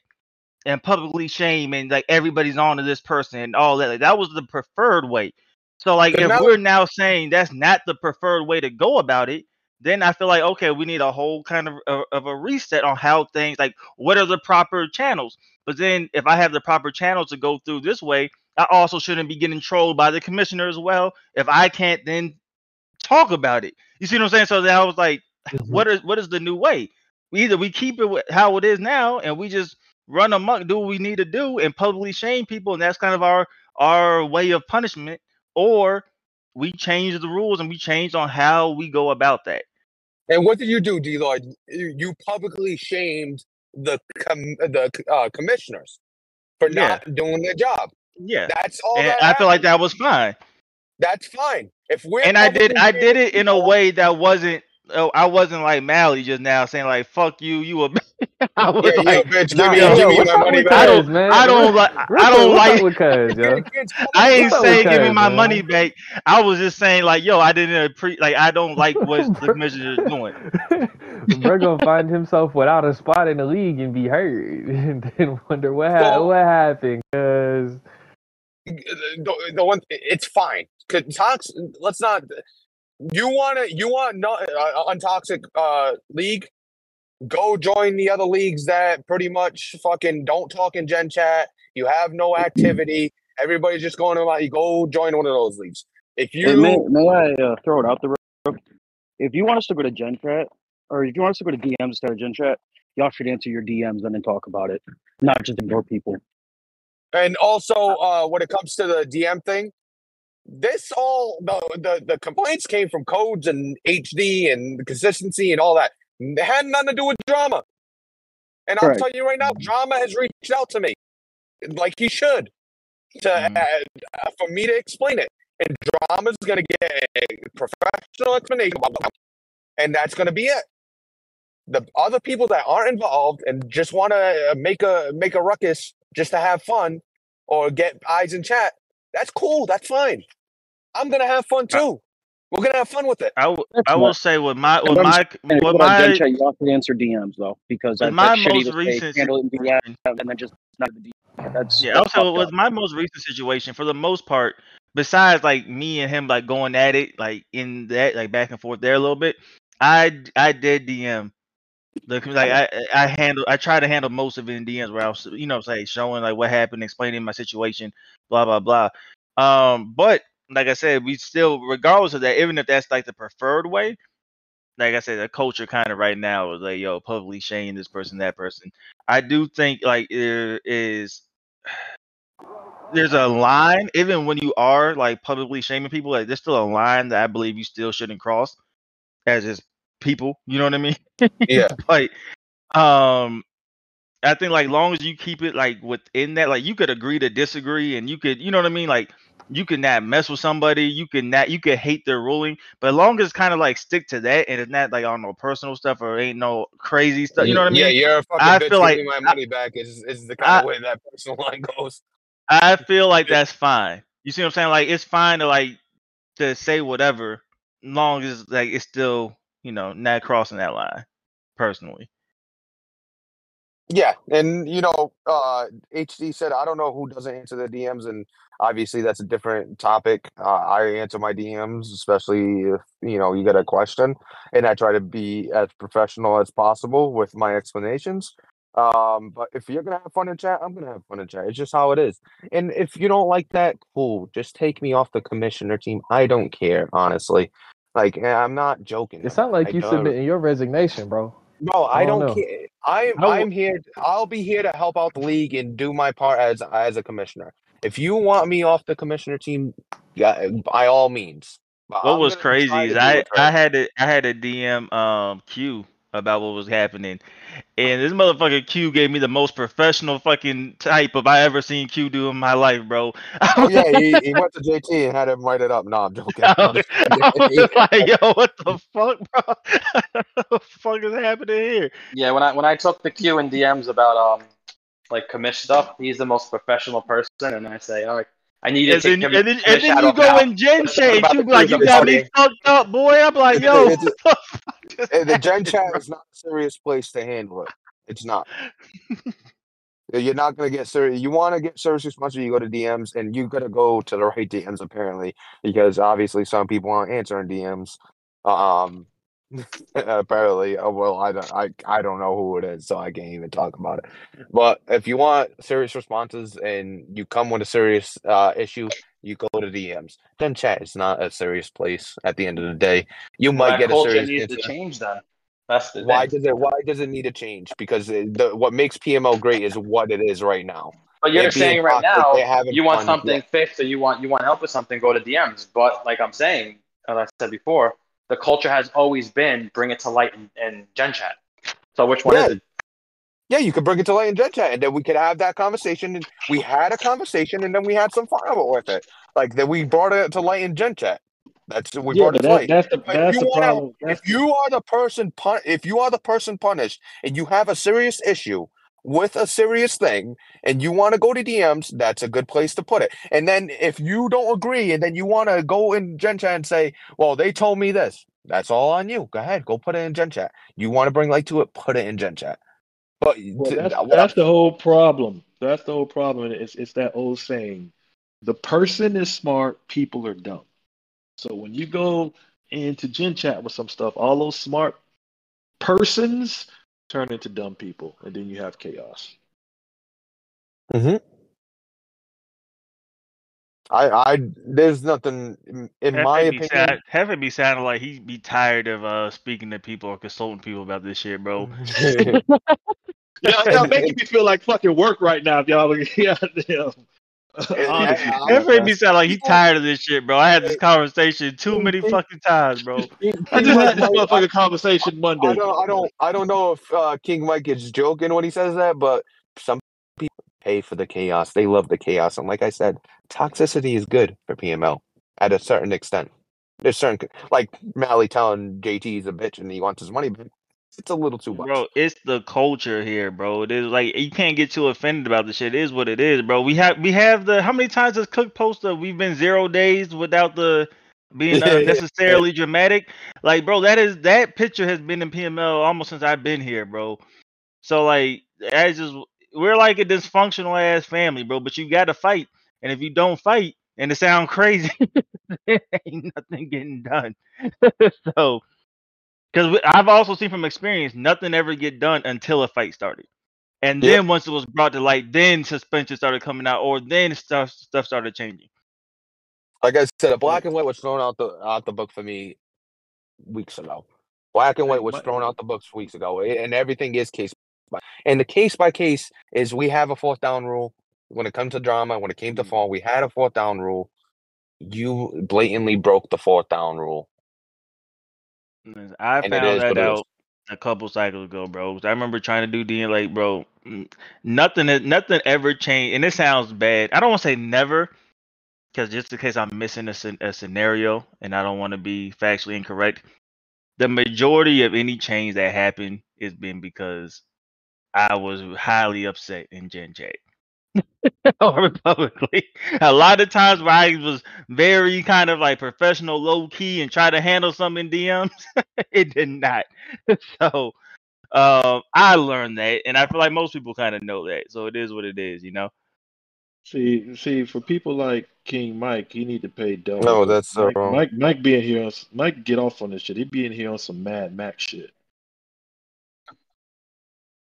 and publicly shame and like everybody's on to this person and all that. Like, that was the preferred way. So like But if now- we're now saying that's not the preferred way to go about it, then I feel like okay, we need a whole kind of of, of a reset on how things like what are the proper channels. But then if I have the proper channels to go through this way, I also shouldn't be getting trolled by the commissioner as well. If I can't then talk about it, you see what I'm saying? So then I was like, mm-hmm. what is what is the new way? We either we keep it how it is now and we just run amok, do what we need to do, and publicly shame people, and that's kind of our our way of punishment, or we change the rules and we change on how we go about that. And what did you do, D Lloyd? You publicly shamed the com- the uh, commissioners for Yeah. not doing their job. Yeah, That's all. that I feel like that was fine. That's fine. If we're and I did I did it in a way that wasn't. Oh, I wasn't like Mally just now saying like "fuck you," you a. I was Yeah, you a like, bitch. Give Nah, me, yo, give me my money with I back. don't- man? I don't like. I don't like. with Cuz, yo. I ain't saying give me my man? money back. I was just saying like, yo, I didn't pre like I don't like what the commissioner is doing. Bro gonna find himself without a spot in the league and be hurt, and then wonder what ha- So- what happened. Cause the, the one it's fine. 'Cause Tox, let's not. You want to? You want no uh, untoxic uh league? Go join the other leagues that pretty much fucking don't talk in Gen Chat. You have no activity. Everybody's just going about. You go join one of those leagues. If you Hey, may, may I uh, throw it out real quick? If you want us to go to Gen Chat, or if you want us to go to DMs instead of Gen Chat, y'all should answer your DMs and then talk about it, not just ignore people. And also, uh, when it comes to the DM thing, this all the, the the complaints came from codes and HD and consistency and all that. It had nothing to do with drama. And I'll tell you right now, drama has reached out to me, like he should, to Mhm. uh, for me to explain it. And drama is gonna get a professional explanation, blah, blah, blah. and that's gonna be it. The other people that aren't involved and just want to make a make a ruckus just to have fun or get eyes in chat, that's cool. That's fine. I'm gonna have fun too. We're gonna have fun with it. I, w- I will say with my with what I'm my you with go my Chat, you have to answer DMs though, because with that, my that's most recent handle it DM and then just not the DM. That's Yeah, that's also fucked with up. my most recent situation, for the most part, besides like me and him like going at it, like in that like back and forth there a little bit, I I did DM. The like I I handle I try to handle most of it in DMs where I was you know say showing like what happened, explaining my situation, blah blah blah. Um, but like I said, we still regardless of that, even if that's like the preferred way, like I said, the culture kind of right now is like yo publicly shaming this person, that person. I do think like there is there's a line even when you are like publicly shaming people like there's still a line that i believe you still shouldn't cross as just people you know what i mean Yeah. like um i think like long as you keep it like within that like you could agree to disagree and you could you know what i mean like you can not mess with somebody you can not you could hate their ruling but as long as kind of like stick to that and it's not like on no personal stuff or ain't no crazy stuff you know what i mean? Yeah, you're a fucking I bitch. feel like- my I- money back. Is is the kind I- of way that personal line goes. I feel like that's fine. You see what I'm saying? Like it's fine to like to say whatever, long as like it's still you know not crossing that line. Personally, Yeah, and you know, uh, HD said I don't know who doesn't answer their DMs, and obviously that's a different topic. Uh, I answer my DMs, especially if you know you get a question, and I try to be as professional as possible with my explanations. Um, but if you're gonna have fun in chat, I'm gonna have fun in chat. It's just how it is. And if you don't like that, cool. Just take me off the commissioner team. I don't care, honestly. Like eh, I'm not joking. it sounds like I you don't- submitting your resignation, bro. No, I I don't don't care. I'm I w- I'm here. I'll be here to help out the league and do my part as as a commissioner. If you want me off the commissioner team, yeah, by all means. But what I'm was crazy is I I had to I had a DM um Q about what was happening, and this motherfucker Q gave me the most professional fucking type of I ever seen Q do in my life, bro. Yeah, he, he went to JT and had him write it up. No, I'm joking. I was, I was like, yo, what the fuck, bro? what the fuck is happening here? Yeah, when I when I took the Q and DMs about um like commish stuff, he's the most professional person, and I say, all right, I need to And take then, commi- and then, and then you go now. in Gen Let's Change, you be like, you got me saying. fucked up, boy. I'm like, yo, it's- the fuck just the Gen Chat is not a serious place to handle it. It's not. You're not gonna get serious. You want to get serious response, you go to DMs, and you gotta go to the right DMs apparently, because obviously some people aren't answering DMs. Um, apparently, uh, well, I don't, I, I don't know who it is, so I can't even talk about it. But if you want serious responses and you come with a serious uh issue, you go to DMs. Then chat is not a serious place. At the end of the day, you might that get a serious needs answer. to change then. That's the Why thing. does it? Why does it need to change? Because it, the, what makes PML great is what it is right now. But you're saying right toxic, now you want something yet. fixed or you want you want help with something, go to DMs. But like I'm saying, as I said before, the culture has always been bring it to light in, in Gen Chat. So which one Yeah. is it? Yeah, you could bring it to light in Gen Chat, and then we could have that conversation. And we had a conversation, and then we had some fun with it. Like that, we brought it to light in Gen Chat. That's we yeah, brought but it to that, light. that's the that's you the wanna- problem. That's If you are the person pun- if you are the person punished, and you have a serious issue with a serious thing, and you want to go to DMs, that's a good place to put it. And then if you don't agree, and then you want to go in Gen Chat and say, "Well, they told me this," that's all on you. Go ahead, go put it in Gen Chat. You want to bring light to it, put it in Gen Chat. But Well, that's, that's the whole problem. That's the whole problem. It's it's that old saying: the person is smart, people are dumb. So when you go into Gen Chat with some stuff, all those smart persons turn into dumb people, and then you have chaos. Mhm. I, I, there's nothing in, in my Hefe be, opinion. sound, Hefe be sounding like he'd be tired of uh speaking to people or consulting people about this shit, bro. Y'all, y'all making me feel like fucking work right now. If y'all, yeah, yeah. I- Hefe be sounding like he tired of this shit, bro. I had this conversation too many fucking times, bro. I just had this motherfucking conversation Monday. I don't, I don't, I don't know if uh, King Mike is joking when he says that, but some people pay for the chaos. They love the chaos, and like I said, toxicity is good for PML at a certain extent. There's certain, like Mally telling JT he's a bitch and he wants his money, but it's a little too much. Bro, it's the culture here, bro. It is like you can't get too offended about the shit. It is what it is, bro. We have we have the how many times has Cook posted we've been zero days without the being uh, unnecessarily dramatic. Like, bro, that is that picture has been in PML almost since I've been here, bro. So like that's just we're like a dysfunctional ass family, bro. But you gotta fight. And if you don't fight and it sound crazy, ain't nothing getting done. so because I've also seen from experience, nothing ever get done until a fight started, and Yep. then once it was brought to light, then suspension started coming out, or then stuff stuff started changing. Like I said, a black and white was thrown out the out the book for me weeks ago. Black and white was thrown out the books weeks ago, and everything is case by. And the case by case is we have a fourth down rule when it comes to drama. When it came to Mm. fall, we had a fourth down rule. You blatantly broke the fourth down rule, I and found that what it is. out a couple cycles ago, bro. I remember trying to do DNA, like, bro, nothing nothing ever changed, and it sounds bad. I don't want to say never, because just in case I'm missing a, a scenario, and I don't want to be factually incorrect. The majority of any change that happened has been because I was highly upset in Gen Chat. or publicly. A lot of times where I was very kind of like professional, low key, and try to handle some in DMs, it did not. so um, I learned that, and I feel like most people kind of know that. So it is what it is, you know. See, see, for people like King Mike, he need to pay double. No, that's so Mike, wrong. Mike, Mike being here, on, Mike get off on this shit. He being here on some Mad Max shit.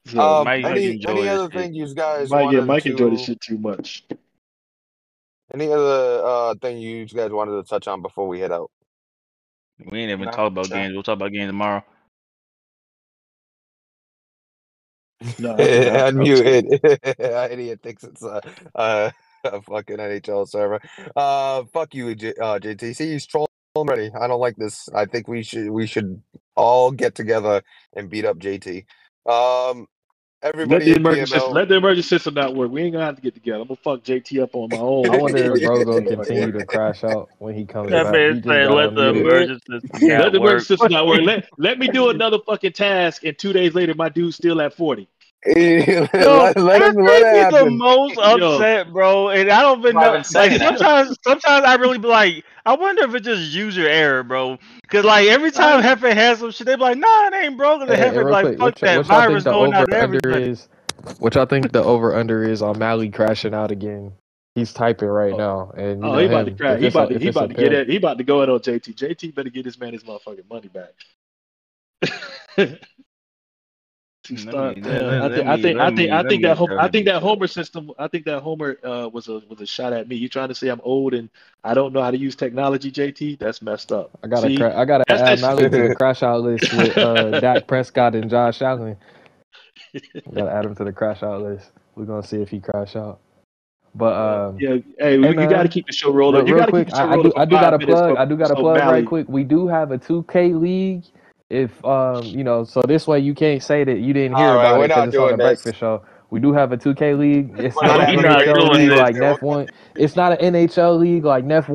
So Um, Mike any enjoy any other shit. thing you guys Mike, yeah, wanted Mike enjoy to? this shit too much. Any other uh thing you guys wanted to touch on before we head out? We ain't even No, talk about games. We'll talk about games tomorrow. No, I forgot. Unmuted. Idiot thinks it's a, a, a fucking NHL server. Uh, fuck you, J- uh, JT. He's trolling. I'm. I don't like this. I think we should we should all get together and beat up JT. Um, Let the emergency system, PML. let the emergency system not work. We ain't gonna have to get together. I'm gonna fuck JT up on my own. I wonder if bro gonna continue to crash out when he comes That back. man He just said, got "Let the emergency system let not the work." emergency system not work. Let, let me do another fucking task, and two days later, my dude's still at 40. Yo, let, let that him let me the happen. most Yo. upset, bro. And I don't even know. Like sometimes, sometimes I really be like, I wonder if it's just user error, bro. Because like every time Heifer has some shit, they be like, Nah, it ain't broken. The Hey, Heifer be like, quick, Fuck what, y- that what virus going out to under everybody. is? What y'all think the over under is on Mally crashing out again? He's typing right Oh, now, and oh know he about to crash. He it's a, about to he about to get pair, it. He about to go in on JT. JT better get this man his motherfucking money back. He Let start, me, man. let, I think I think I think I think that home, I think that. Homer system. I think that Homer uh, was a was a shot at me. You trying to say I'm old and I don't know how to use technology, JT? That's messed up. I gotta See, cra- I gotta add that to the crash out list with uh Dak Prescott and Josh Allen. shit. Gotta add him to the crash out list. We're gonna see if he crash out. But Uh, um, yeah, hey, hey you got to keep the show rolling. real, You real got to keep quick, the show I, I do I do got to plug. I do got to so plug right quick. We do have a 2K league. If um you know, so this way you can't say that you didn't hear All right, about we're it because it's on the this. breakfast show. We do have a 2K league. It's not not an we having a not great NHL league debate this. this like year. Nef one. It's not an NHL league like Nef